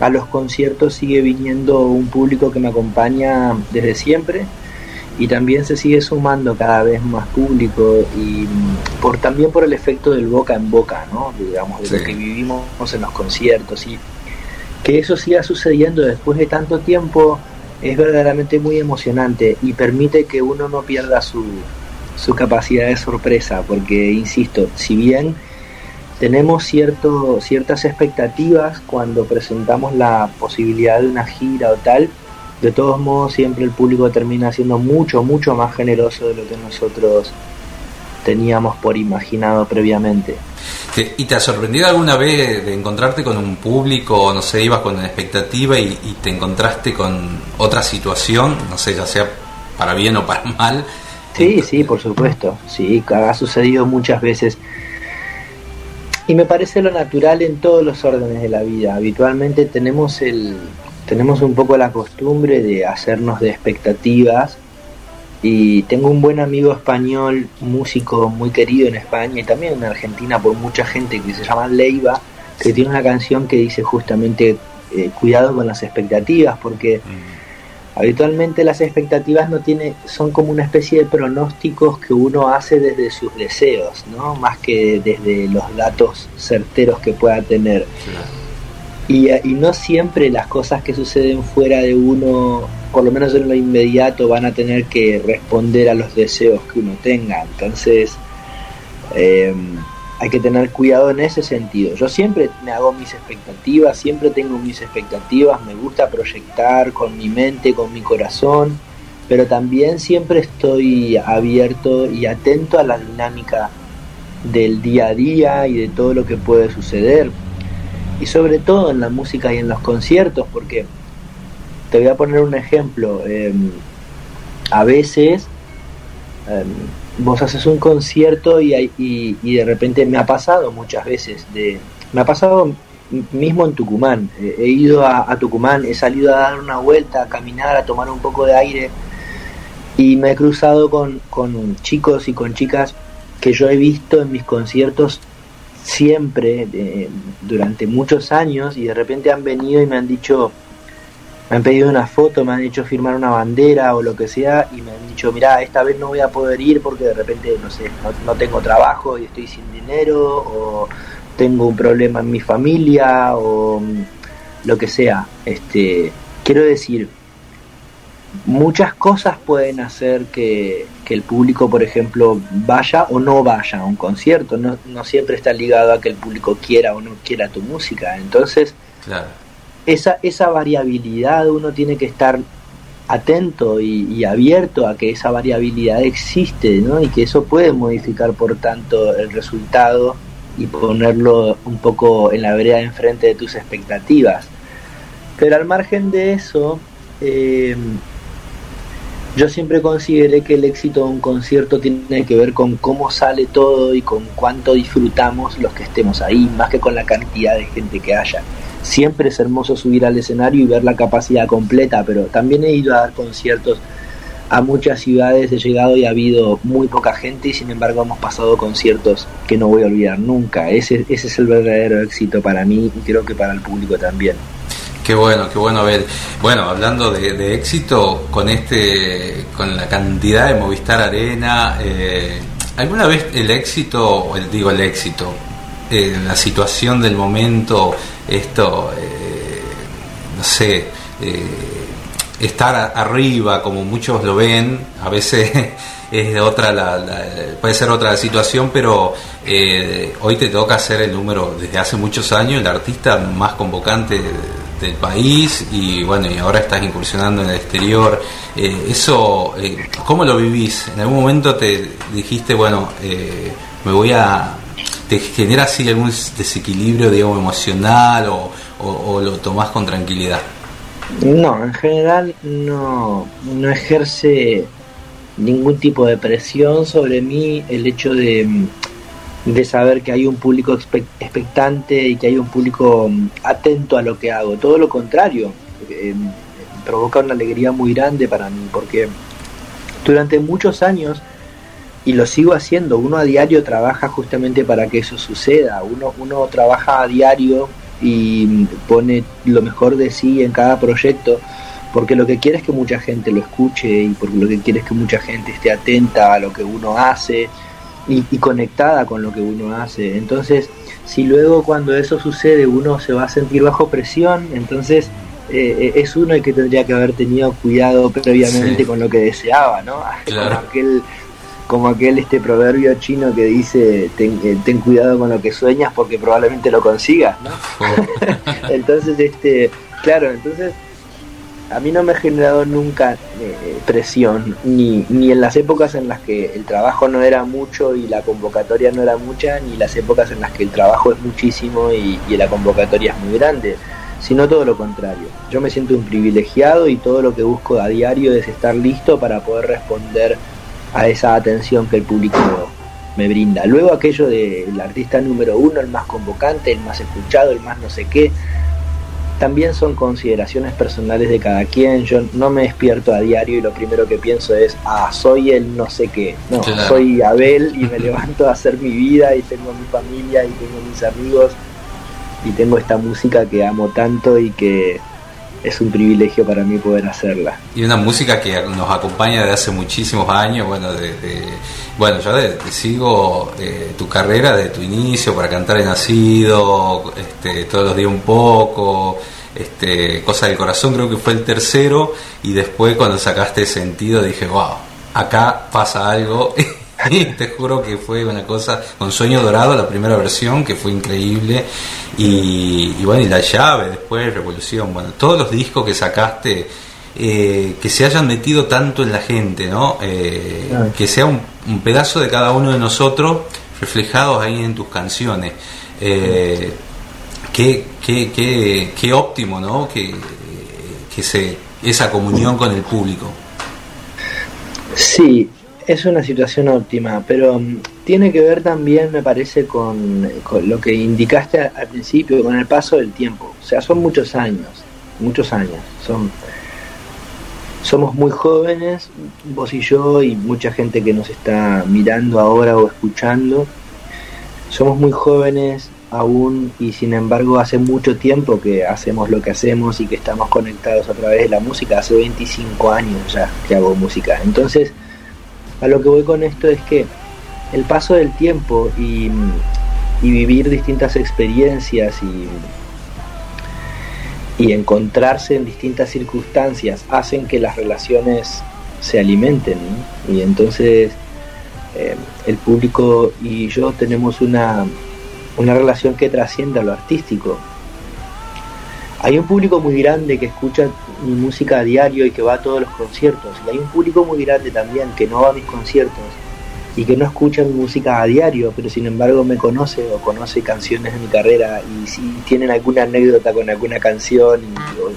a los conciertos sigue viniendo un público que me acompaña desde siempre y también se sigue sumando cada vez más público y por también por el efecto del boca en boca, ¿no? digamos, de Sí. lo que vivimos en los conciertos y que eso siga sucediendo después de tanto tiempo es verdaderamente muy emocionante y permite que uno no pierda su, su capacidad de sorpresa, porque, insisto, si bien tenemos cierto, ciertas expectativas cuando presentamos la posibilidad de una gira o tal, de todos modos siempre el público termina siendo mucho, mucho más generoso de lo que nosotros teníamos por imaginado previamente. Te- ¿Y te ha sorprendido alguna vez de encontrarte con un público, no sé, ibas con una expectativa y, y te encontraste con otra situación, no sé, ya sea para bien o para mal? Sí, sí, por supuesto. Sí, ha sucedido muchas veces. Y me parece lo natural en todos los órdenes de la vida. Habitualmente tenemos el tenemos un poco la costumbre de hacernos de expectativas y tengo un buen amigo español, músico muy querido en España y también en Argentina por mucha gente que se llama Leiva, que tiene una canción que dice justamente eh, cuidado con las expectativas porque Habitualmente las expectativas no tiene, son como una especie de pronósticos que uno hace desde sus deseos, ¿no? más que desde los datos certeros que pueda tener. Y, y no siempre las cosas que suceden fuera de uno, por lo menos en lo inmediato, van a tener que responder a los deseos que uno tenga. Entonces, eh, hay que tener cuidado en ese sentido. Yo siempre me hago mis expectativas, siempre tengo mis expectativas, me gusta proyectar con mi mente, con mi corazón, pero también siempre estoy abierto y atento a la dinámica del día a día y de todo lo que puede suceder. Y sobre todo en la música y en los conciertos, porque te voy a poner un ejemplo. eh, a veces eh, vos haces un concierto y, hay- y, y de repente me ha pasado muchas veces, de, me ha pasado mismo en Tucumán, he ido a, a Tucumán, he salido a dar una vuelta, a caminar, a tomar un poco de aire y me he cruzado con, con chicos y con chicas que yo he visto en mis conciertos siempre durante muchos años y de repente han venido y me han dicho me han pedido una foto, me han hecho firmar una bandera o lo que sea y me han dicho, mira, esta vez no voy a poder ir porque de repente, no sé, no, no tengo trabajo y estoy sin dinero o tengo un problema en mi familia o lo que sea. Este, quiero decir, muchas cosas pueden hacer que, que el público, por ejemplo, vaya o no vaya a un concierto. No, no siempre está ligado a que el público quiera o no quiera tu música. Entonces, Claro. esa, esa variabilidad uno tiene que estar atento y, y abierto a que esa variabilidad existe ¿no? y que eso puede modificar por tanto el resultado y ponerlo un poco en la vereda enfrente de tus expectativas. Pero al margen de eso, eh, yo siempre consideré que el éxito de un concierto tiene que ver con cómo sale todo y con cuánto disfrutamos los que estemos ahí, más que con la cantidad de gente que haya. Siempre es hermoso subir al escenario y ver la capacidad completa, pero también he ido a dar conciertos a muchas ciudades, he llegado y ha habido muy poca gente y sin embargo hemos pasado conciertos que no voy a olvidar nunca. Ese, ese es el verdadero éxito para mí y creo que para el público también. Qué bueno, qué bueno ver. Bueno, hablando de, de éxito, con este, con la cantidad de Movistar Arena, eh, ¿alguna vez el éxito, el, digo el éxito, eh, la situación del momento, esto, eh, no sé, eh, estar arriba, como muchos lo ven, a veces *laughs* es otra la, puede ser otra situación, pero hoy te toca ser el número, desde hace muchos años, el artista más convocante del país y bueno, y ahora estás incursionando en el exterior. Eh, eso, eh, ¿cómo lo vivís? ¿En algún momento te dijiste, bueno, eh, me voy a... ¿Te genera así algún desequilibrio, digamos, emocional o, lo tomás con tranquilidad? No, en general no, no ejerce ningún tipo de presión sobre mí el hecho de, de saber que hay un público expec- expectante y que hay un público mm, atento a lo que hago. Todo lo contrario, eh, provoca una alegría muy grande para mí porque durante muchos años y lo sigo haciendo. Uno a diario trabaja justamente para que eso suceda. Uno, uno trabaja a diario y pone lo mejor de sí en cada proyecto porque lo que quiere es que mucha gente lo escuche y porque lo que quiere es que mucha gente esté atenta a lo que uno hace y, y conectada con lo que uno hace. Entonces, si luego cuando eso sucede uno se va a sentir bajo presión, entonces eh, es uno el que tendría que haber tenido cuidado previamente Sí. con lo que deseaba, ¿no? *laughs* Claro. Como aquel como aquel este proverbio chino que dice ten, eh, ten cuidado con lo que sueñas porque probablemente lo consigas, ¿no? *laughs* entonces este claro entonces a mí no me ha generado nunca eh, presión, ni, ni en las épocas en las que el trabajo no era mucho y la convocatoria no era mucha, ni las épocas en las que el trabajo es muchísimo y, y la convocatoria es muy grande, sino todo lo contrario. Yo me siento un privilegiado y todo lo que busco a diario es estar listo para poder responder a esa atención que el público me brinda. Luego aquello del artista número uno, el más convocante, el más escuchado, el más no sé qué, también son consideraciones personales de cada quien. Yo no me despierto a diario y lo primero que pienso es, ah, soy el no sé qué. No, Claro. soy Abel y me *laughs* levanto a hacer mi vida y tengo mi familia y tengo mis amigos y tengo esta música que amo tanto y que es un privilegio para mí poder hacerla. Y una música que nos acompaña de hace muchísimos años, bueno, de, bueno, yo de- sigo eh, tu carrera de tu inicio para cantar he nacido, este, todos los días un poco, este, cosa del corazón creo que fue el tercero y después cuando sacaste sentido dije, wow, acá pasa algo. *laughs* *laughs* Te juro que fue una cosa con Sueño Dorado, la primera versión, que fue increíble. Y, y bueno, y La Llave, después Revolución, bueno, todos los discos que sacaste, eh, que se hayan metido tanto en la gente, ¿no? Eh, que sea un, un pedazo de cada uno de nosotros reflejados ahí en tus canciones. Eh, qué, qué, qué, qué óptimo, ¿no? Que, que se, esa comunión con el público. Sí, es una situación óptima, pero mm, tiene que ver también, me parece, con, lo que indicaste al principio, con el paso del tiempo. O sea, son muchos años, muchos años. Son, somos muy jóvenes, vos y yo, y mucha gente que nos está mirando ahora o escuchando. Somos muy jóvenes aún y sin embargo hace mucho tiempo que hacemos lo que hacemos y que estamos conectados a través de la música. Hace 25 años ya que hago música. Entonces, a lo que voy con esto es que el paso del tiempo y, vivir distintas experiencias y, y encontrarse en distintas circunstancias hacen que las relaciones se alimenten y entonces eh, el público y yo tenemos una, una relación que trasciende a lo artístico. Hay un público muy grande que escucha mi música a diario y que va a todos los conciertos. Y hay un público muy grande también que no va a mis conciertos y que no escucha mi música a diario, pero sin embargo me conoce o conoce canciones de mi carrera y si tienen alguna anécdota con alguna canción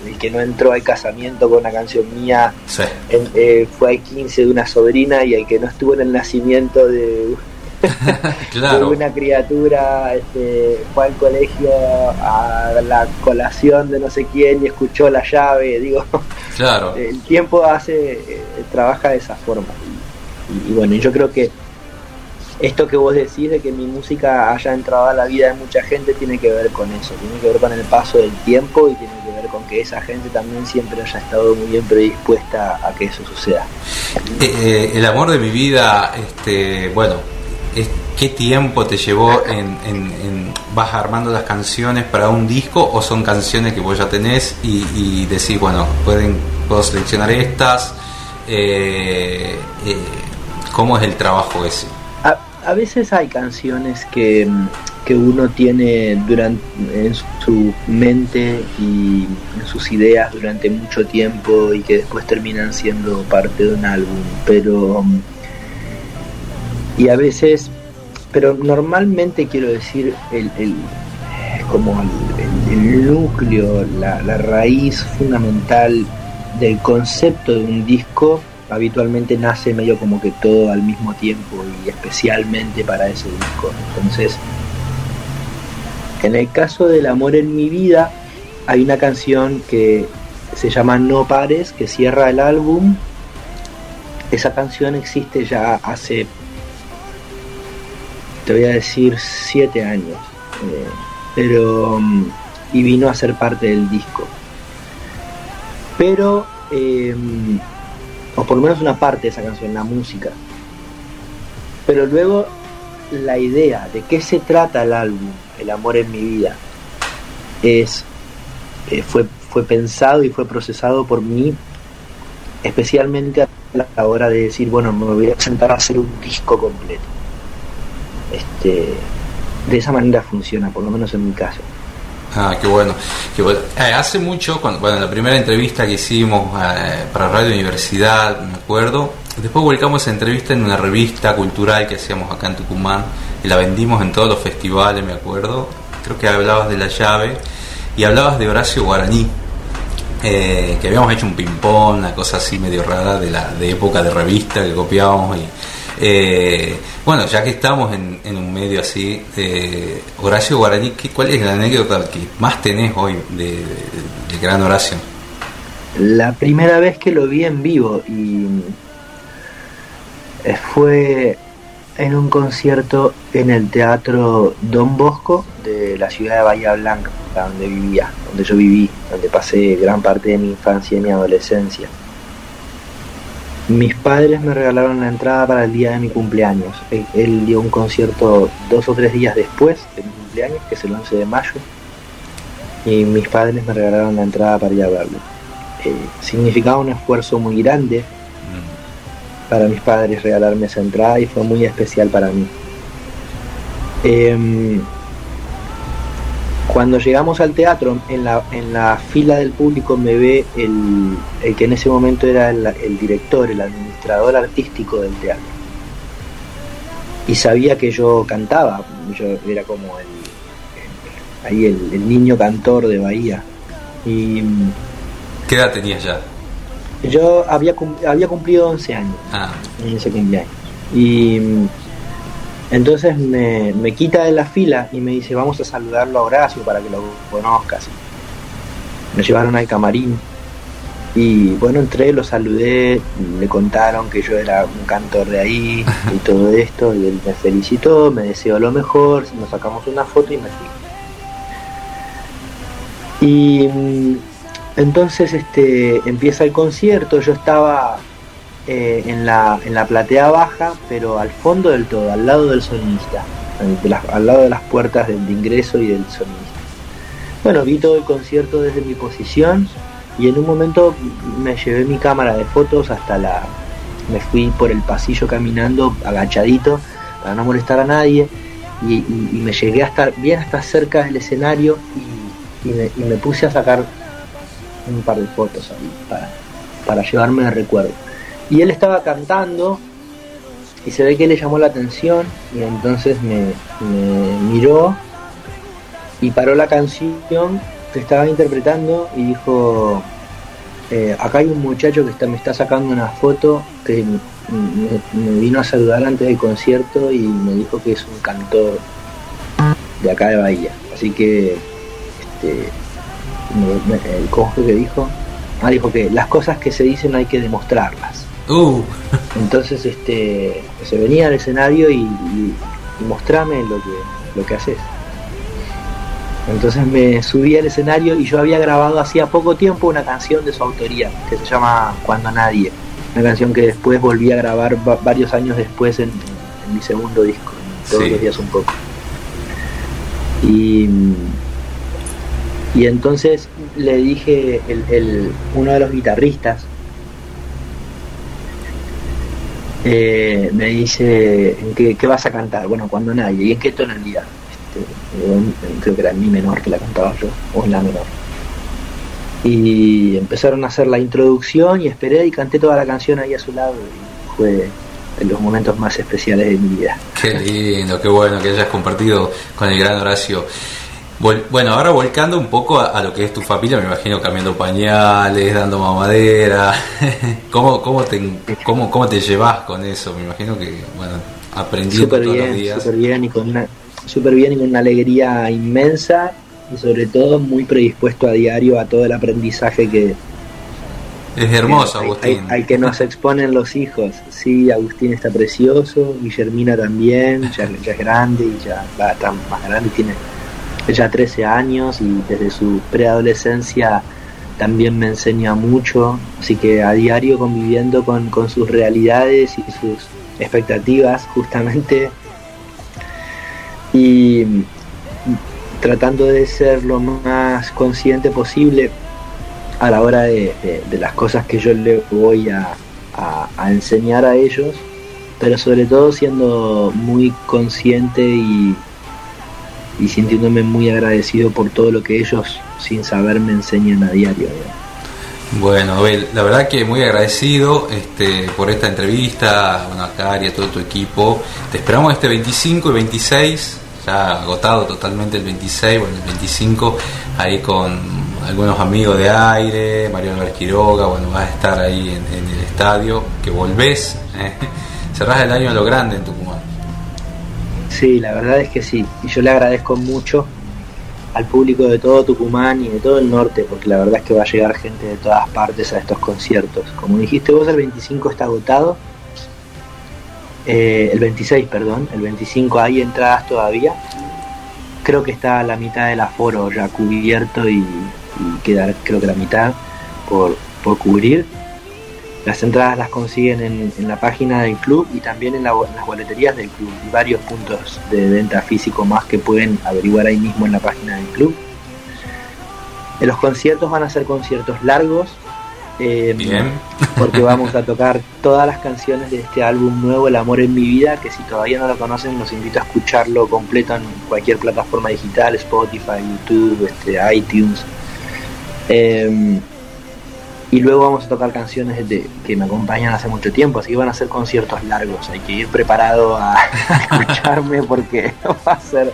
y, que no entró al casamiento con una canción mía Sí. en- eh, fue al 15 de una sobrina y el que no estuvo en el nacimiento de, *laughs* Claro. una criatura este, fue al colegio a la colación de no sé quién y escuchó la llave, digo, Claro. *laughs* el tiempo hace, eh, trabaja de esa forma. Y, y bueno, yo creo que esto que vos decís de que mi música haya entrado a la vida de mucha gente tiene que ver con eso, tiene que ver con el paso del tiempo y tiene que ver con que esa gente también siempre haya estado muy bien predispuesta a que eso suceda. Eh, eh, el amor de mi vida, este, bueno, ¿qué tiempo te llevó en, vas armando las canciones para un disco o son canciones que vos ya tenés y, y decís, bueno, pueden, puedo seleccionar estas? Eh, eh, ¿Cómo es el trabajo ese? A, a veces hay canciones que, que uno tiene durante, en su mente y en sus ideas durante mucho tiempo y que después terminan siendo parte de un álbum, pero y a veces, pero normalmente quiero decir el, el- como el, núcleo, la, la raíz fundamental del concepto de un disco habitualmente nace medio como que todo al mismo tiempo y especialmente para ese disco. Entonces, en el caso del amor en mi vida, hay una canción que se llama No Pares, que cierra el álbum. Esa canción existe ya hace, te voy a decir, siete años. Eh, pero, mm, y vino a ser parte del disco. Pero, eh, o por lo menos una parte de esa canción, la música. Pero luego la idea de qué se trata el álbum, El amor en mi vida, es eh, fue, fue pensado y fue procesado por mí, especialmente a la hora de decir, bueno, me voy a sentar a hacer un disco completo. Este, de esa manera funciona, por lo menos en mi caso. Ah, qué bueno. Eh, hace mucho, cuando, bueno, la primera entrevista que hicimos eh, para Radio Universidad, me acuerdo, después publicamos esa entrevista en una revista cultural que hacíamos acá en Tucumán y la vendimos en todos los festivales, me acuerdo. Creo que hablabas de la llave y hablabas de Horacio Guaraní, eh, que habíamos hecho un ping-pong, una cosa así medio rara de la de época de revista que copiábamos y eh, bueno, ya que estamos en, un medio así, eh, Horacio Guaraní, ¿cuál es la anécdota que más tenés hoy de, Gran Horacio? La primera vez que lo vi en vivo y eh, fue en un concierto en el Teatro Don Bosco de la ciudad de Bahía Blanca, donde vivía, donde yo viví, donde pasé gran parte de mi infancia y mi adolescencia. Mis padres me regalaron la entrada para el día de mi cumpleaños. Él, dio un concierto dos o tres días después de mi cumpleaños, que es el 11 de mayo, y mis padres me regalaron la entrada para ir a verlo. Eh, significaba un esfuerzo muy grande para mis padres regalarme esa entrada y fue muy especial para mí. Em, cuando llegamos al teatro, en la, en la fila del público me ve el, el que en ese momento era el, director, el administrador artístico del teatro. Y sabía que yo cantaba, yo era como el, ahí el, niño cantor de Bahía. Y, ¿Qué edad tenías ya? Yo había, había cumplido 11 años ah. en ese cumpleaños. Y entonces me, quita de la fila y me dice, vamos a saludarlo a Horacio para que lo conozcas. Me llevaron al camarín y bueno, entré, lo saludé, le contaron que yo era un cantor de ahí *laughs* y todo esto, y él me felicitó, me deseó lo mejor, nos sacamos una foto y me fui. Y mm, entonces este empieza el concierto, yo estaba eh, en, la, en la platea baja, pero al fondo del todo, al lado del sonista, al lado de las puertas del de ingreso y del sonista. Bueno, vi todo el concierto desde mi posición y en un momento me llevé mi cámara de fotos hasta la... me fui por el pasillo caminando agachadito para no molestar a nadie y, me llegué a estar bien hasta cerca del escenario y, me, puse a sacar un par de fotos ahí para, para llevarme de recuerdo y él estaba cantando y se ve que le llamó la atención y entonces me, miró y paró la canción que estaba interpretando y dijo, eh, acá hay un muchacho que está, me está sacando una foto que me, vino a saludar antes del concierto y me dijo que es un cantor de acá de Bahía. Así que, este, ¿cómo fue que dijo? Ah, dijo que las cosas que se dicen hay que demostrarlas. Uh. *laughs* Entonces este se venía al escenario y, mostrame lo que, lo que haces. Entonces me subí al escenario y yo había grabado hacía poco tiempo una canción de su autoría que se llama Cuando Nadie. Una canción que después volví a grabar varios años después en, mi segundo disco, todos los días un poco. Y, y entonces le dije, el, uno de los guitarristas eh, me dice, ¿en qué, vas a cantar? Bueno, cuando nadie. ¿Y en qué tonalidad? Este, creo que era mi menor que la cantaba yo, o en la menor. Y empezaron a hacer la introducción y esperé y canté toda la canción ahí a su lado. Y fue de los momentos más especiales de mi vida. Qué lindo, qué bueno que hayas compartido con el gran Horacio. Bueno, ahora volcando un poco a, lo que es tu familia, me imagino cambiando pañales, dando mamadera. *laughs* ¿Cómo, cómo, te, cómo, ¿Cómo te llevas con eso? Me imagino que, bueno, aprendiendo todos los días. Súper bien, y con una, super bien y con una alegría inmensa y sobre todo muy predispuesto a diario a todo el aprendizaje que... Es hermoso, Agustín. Al que nos exponen los hijos. Sí, Agustín está precioso, Guillermina también, ya, ya es grande y ya va, está más grande y tiene ella 13 años y desde su preadolescencia también me enseña mucho, así que a diario conviviendo con, sus realidades y sus expectativas justamente. Y tratando de ser lo más consciente posible a la hora de, las cosas que yo le voy a, a, enseñar a ellos, pero sobre todo siendo muy consciente y, y sintiéndome muy agradecido por todo lo que ellos sin saber me enseñan a diario. Bueno, Abel, la verdad que muy agradecido este, por esta entrevista, bueno, a Cari, a todo tu equipo. Te esperamos este 25 y 26, ya agotado totalmente el 26, bueno, el 25, ahí con algunos amigos de aire, Mario Álvarez bueno, vas a estar ahí en, en el estadio, que volvés, ¿eh? cerrás el año a lo grande en Tucumán. Sí, la verdad es que sí, y yo le agradezco mucho al público de todo Tucumán y de todo el norte, porque la verdad es que va a llegar gente de todas partes a estos conciertos. Como dijiste vos, el 25 está agotado, eh, el 26, perdón, el 25 hay entradas todavía. Creo que está la mitad del aforo ya cubierto y, y queda creo que la mitad por, por cubrir. Las entradas las consiguen en, en la página del club y también en, la, en las boleterías del club y varios puntos de venta físico más que pueden averiguar ahí mismo en la página del club. Eh, Los conciertos van a ser conciertos largos, eh, Bien. porque *laughs* vamos a tocar todas las canciones de este álbum nuevo, El amor en mi vida, que si todavía no lo conocen los invito a escucharlo completo en cualquier plataforma digital, Spotify, YouTube, este, iTunes. Eh, y luego vamos a tocar canciones de, que me acompañan hace mucho tiempo, así que van a ser conciertos largos, hay que ir preparado a, a *laughs* escucharme porque *laughs* va a ser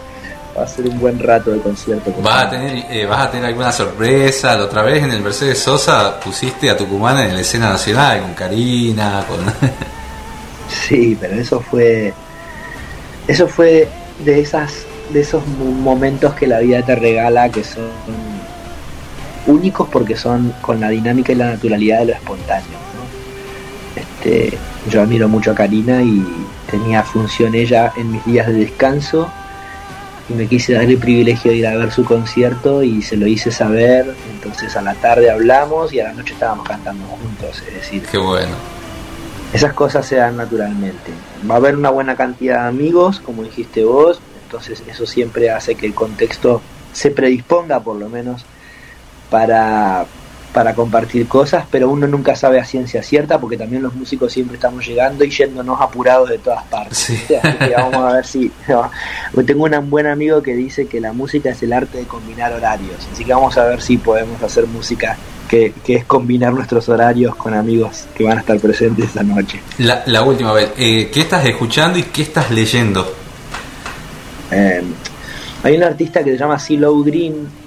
va a ser un buen rato de concierto. ¿Vas a tener, eh, vas a tener alguna sorpresa? La otra vez en el Mercedes Sosa pusiste a Tucumán en la escena nacional con Karina, con... *laughs* Sí, pero eso fue eso fue de esas de esos mo- momentos que la vida te regala que son únicos porque son con la dinámica y la naturalidad de lo espontáneo. ¿no? Este, yo admiro mucho a Karina y tenía función ella en mis días de descanso y me quise dar el privilegio de ir a ver su concierto y se lo hice saber. Entonces a la tarde hablamos y a la noche estábamos cantando juntos. Es decir, Qué bueno. esas cosas se dan naturalmente. Va a haber una buena cantidad de amigos, como dijiste vos, entonces eso siempre hace que el contexto se predisponga por lo menos para, para compartir cosas, pero uno nunca sabe a ciencia cierta porque también los músicos siempre estamos llegando y yéndonos apurados de todas partes. ¿viste? Así que vamos a ver si... Tengo un buen amigo que dice que la música es el arte de combinar horarios, así que vamos a ver si podemos hacer música que, que es combinar nuestros horarios con amigos que van a estar presentes esa noche. La, la última vez, eh, ¿qué estás escuchando y qué estás leyendo? Eh, hay un artista que se llama CeeLo Green,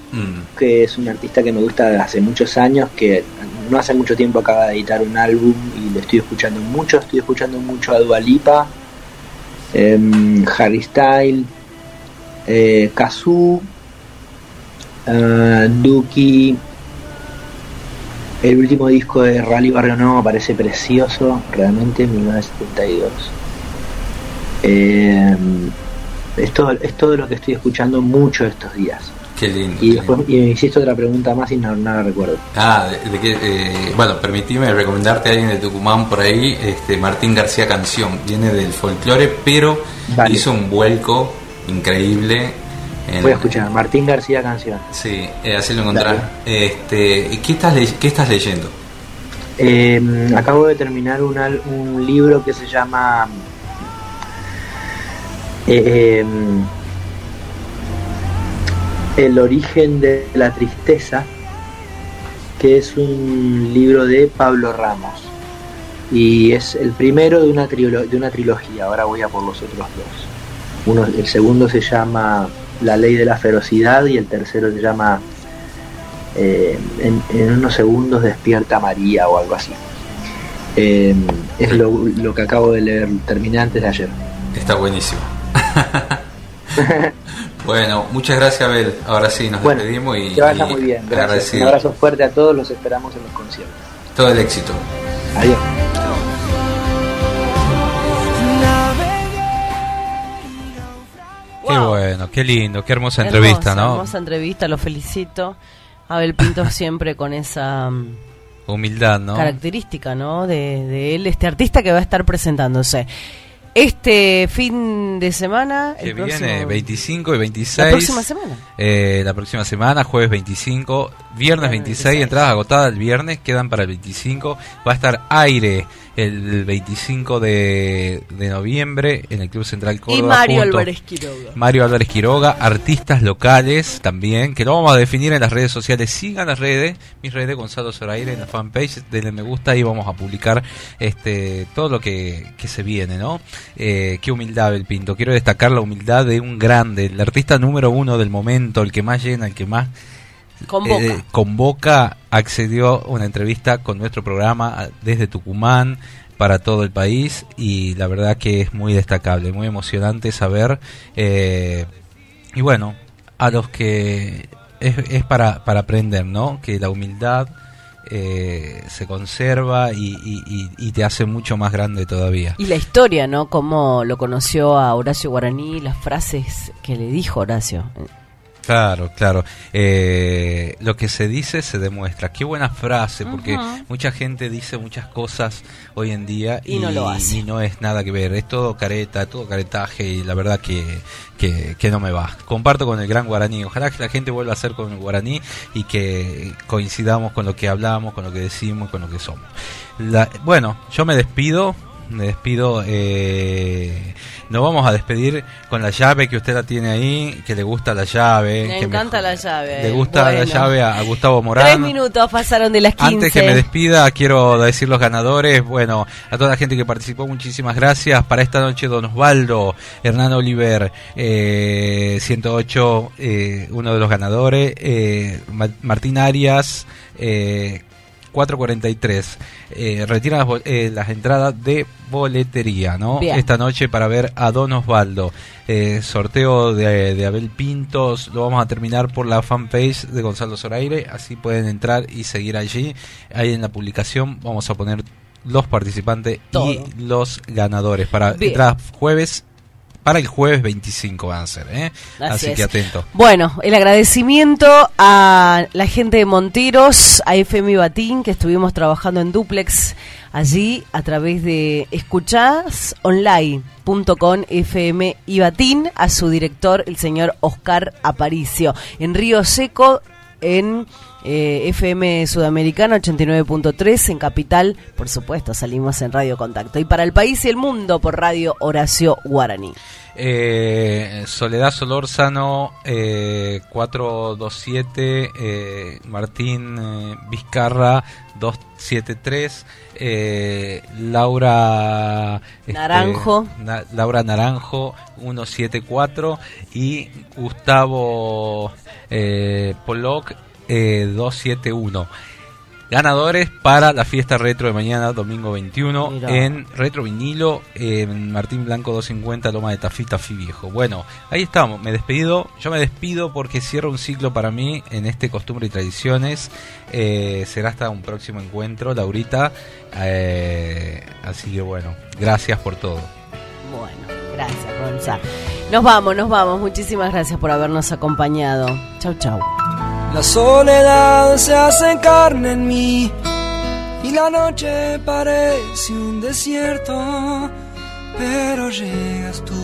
Que es un artista que me gusta desde hace muchos años, que no hace mucho tiempo acaba de editar un álbum y le estoy escuchando mucho, estoy escuchando mucho a Dua Lipa, em, Harry Style, eh, Kazoo, eh, Duki, el último disco de Rally Barrio Nuevo parece precioso, realmente, 1972. Em, es, todo, es todo lo que estoy escuchando mucho estos días. Qué lindo. Y después y me hiciste otra pregunta más y no, la recuerdo. Ah, de, de que, eh, bueno, permitime recomendarte a alguien de Tucumán por ahí, este Martín García Canción, viene del folclore, pero Vale. hizo un vuelco increíble. en- Voy a escuchar Martín García canción. Sí, eh, así lo encontrar. Este, ¿qué, estás ¿Qué estás leyendo? Eh, acabo de terminar un, un libro que se llama eh, em, El origen de la tristeza, que es un libro de Pablo Ramos. Y es el primero de una, triolo- de una trilogía. Ahora voy a por los otros dos. Uno, el segundo se llama La ley de la ferocidad y el tercero se llama eh, en, en unos segundos despierta María o algo así. Eh, es lo, lo que acabo de leer, terminé antes de ayer. Está buenísimo. *laughs* bueno, muchas gracias Abel. Ahora sí, nos Bueno, despedimos y, que vaya y muy bien, gracias. Un abrazo fuerte a todos, los esperamos en los conciertos. Todo el éxito. Adiós. Qué bueno, qué lindo, qué hermosa entrevista, Hermosa, ¿no? Hermosa entrevista, lo felicito. Abel Pinto *laughs* siempre con esa mm, Humildad, ¿no? característica, ¿no? De, de él, este artista que va a estar presentándose. Este fin de semana, Que el viene próximo- 25 y 26. La próxima semana. Eh, la próxima semana, jueves 25, Viernes 26, entradas agotadas el viernes, quedan para el 25. Va a estar aire el 25 de, de noviembre en el Club Central Córdoba. Y Mario junto- Álvarez Quiroga. Mario Álvarez Quiroga, artistas locales también, que lo vamos a definir en las redes sociales. Sigan las redes, mis redes, Gonzalo Zoraire, en la fanpage, denle me gusta y vamos a publicar este todo lo que, que se viene, ¿no? Eh, qué humildad, el Pinto. Quiero destacar la humildad de un grande, el artista número uno del momento, el que más llena, el que más Convoca. eh, convoca, accedió a una entrevista con nuestro programa desde Tucumán para todo el país y la verdad que es muy destacable, muy emocionante saber eh, y bueno, a los que es, es para, para aprender, ¿no? Que la humildad eh, se conserva y, y- y- y te hace mucho más grande todavía. Y la historia, ¿no? Cómo lo conoció a Horacio Guaraní, las frases que le dijo Horacio. Claro, claro. Eh, lo que se dice se demuestra. Qué buena frase, porque mucha gente dice muchas cosas hoy en día Y no lo hace. y no es nada que ver. Es todo careta, todo caretaje y la verdad que, que, que no me va. Comparto con el gran guaraní. Ojalá que la gente vuelva a ser con el guaraní y que coincidamos con lo que hablamos, con lo que decimos, con lo que somos. La- bueno, yo me despido. Me despido. Eh, nos vamos a despedir con la llave que usted la tiene ahí, que le gusta la llave. Me que encanta la llave. le gusta la llave a, a Gustavo Tres Morán. minutos pasaron de las 15. Antes que me despida, quiero decir los ganadores. Bueno, a toda la gente que participó, muchísimas gracias. Para esta noche, Don Osvaldo, Hernán Oliver, eh, 108, eh, uno de los ganadores. eh, Ma- Martín Arias, eh, 443. Eh, retiran las, eh, las entradas de boletería, ¿no? Bien. Esta noche para ver a Don Osvaldo. Eh, sorteo de, de Abel Pintos. Lo vamos a terminar por la fanpage de Gonzalo Zoraire. Así pueden entrar y seguir allí. Ahí en la publicación vamos a poner los participantes Todo. y los ganadores. Para Bien. entradas jueves. Para el jueves 25 van a ser, ¿eh? Así Así, es. que atento. Bueno, el agradecimiento a la gente de Monteros, a FM Batín, que estuvimos trabajando en Duplex allí a través de escuchasonline.com FM Ibatín, a su director, el señor Oscar Aparicio. En Río Seco, en eh, FM Sudamericana 89.3, en Capital, por supuesto, salimos en Radio Contacto. Y para el país y el mundo por Radio Horacio Guaraní. Eh, Soledad Solórzano, eh, 427, eh, Martín eh, Vizcarra, 273, eh, Laura este. Na- Laura Naranjo, 174 y Gustavo Pollock, eh, 271. Ganadores para la fiesta retro de mañana, domingo 21, Mirá. en Retro Vinilo, en Martín Blanco 250, Loma de Tafí, Tafí Viejo. Bueno, ahí estamos, me despido. Yo me despido porque cierro un ciclo para mí en este Costumbre y Tradiciones. Eh, será hasta un próximo encuentro, Laurita. Eh, así que bueno, gracias por todo. Bueno, gracias, Gonza. Nos vamos, nos vamos. Muchísimas gracias por habernos acompañado. Chau, chau. La soledad se hace carne en mí y la noche parece un desierto, pero llegas tú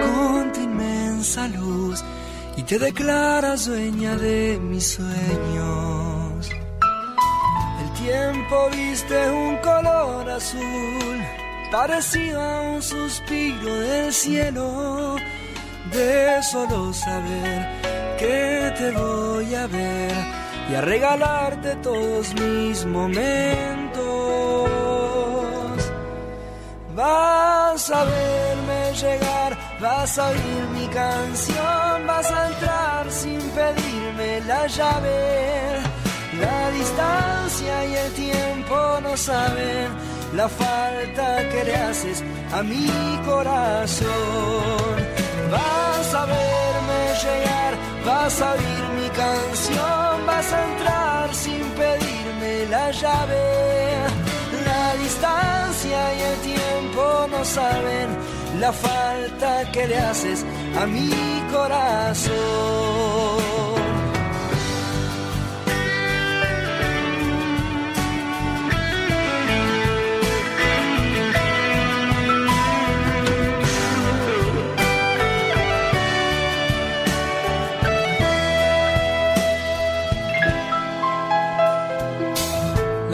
con tu inmensa luz y te declaras dueña de mis sueños. El tiempo viste un color azul, parecido a un suspiro del cielo, de solo saber que te voy a ver y a regalarte todos mis momentos. Vas a verme llegar, vas a oír mi canción, vas a entrar sin pedirme la llave. La distancia y el tiempo no saben la falta que le haces a mi corazón. Vas a verme llegar, vas a oír mi canción, vas a entrar sin pedirme la llave. La distancia y el tiempo no saben la falta que le haces a mi corazón.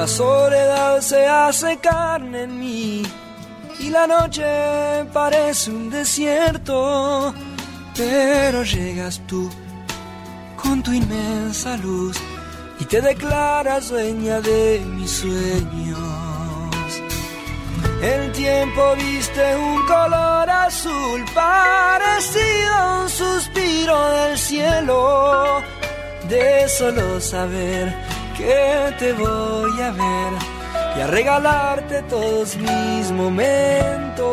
Soledad se hace carne en mí y la noche parece un desierto, pero llegas tú con tu inmensa luz y te declaras dueña de mis sueños. El tiempo viste un color azul parecido a un suspiro del cielo de solo saber que te voy a ver y a regalarte todos mis momentos.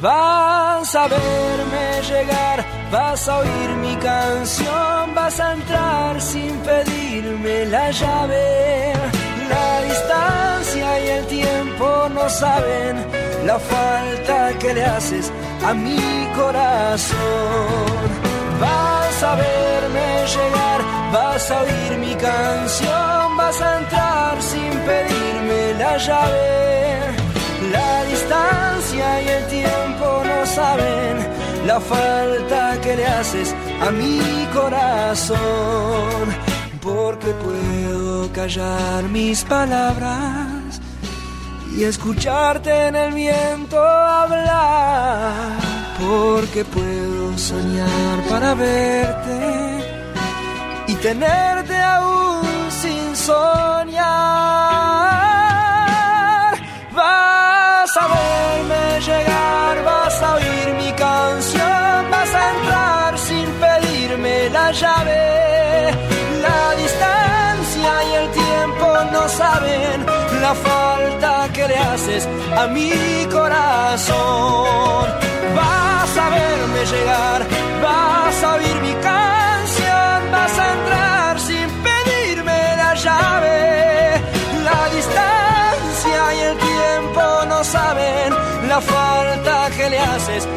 Vas a verme llegar, vas a oír mi canción, vas a entrar sin pedirme la llave. La distancia y el tiempo no saben la falta que le haces a mi corazón. Vas a verme llegar, vas a oír mi canción, vas a entrar sin pedirme la llave. La distancia y el tiempo no saben la falta que le haces a mi corazón. Porque puedo callar mis palabras y escucharte en el viento hablar. Porque puedo soñar para verte y tenerte aún sin soñar. Vas a verme llegar, vas a oír mi canción, vas a entrar sin pedirme la llave. La distancia y el tiempo no saben la falta que le haces a mi corazón. Vas a verme llegar, vas a oír mi canción, vas a entrar sin pedirme la llave. La distancia y el tiempo no saben la falta que le haces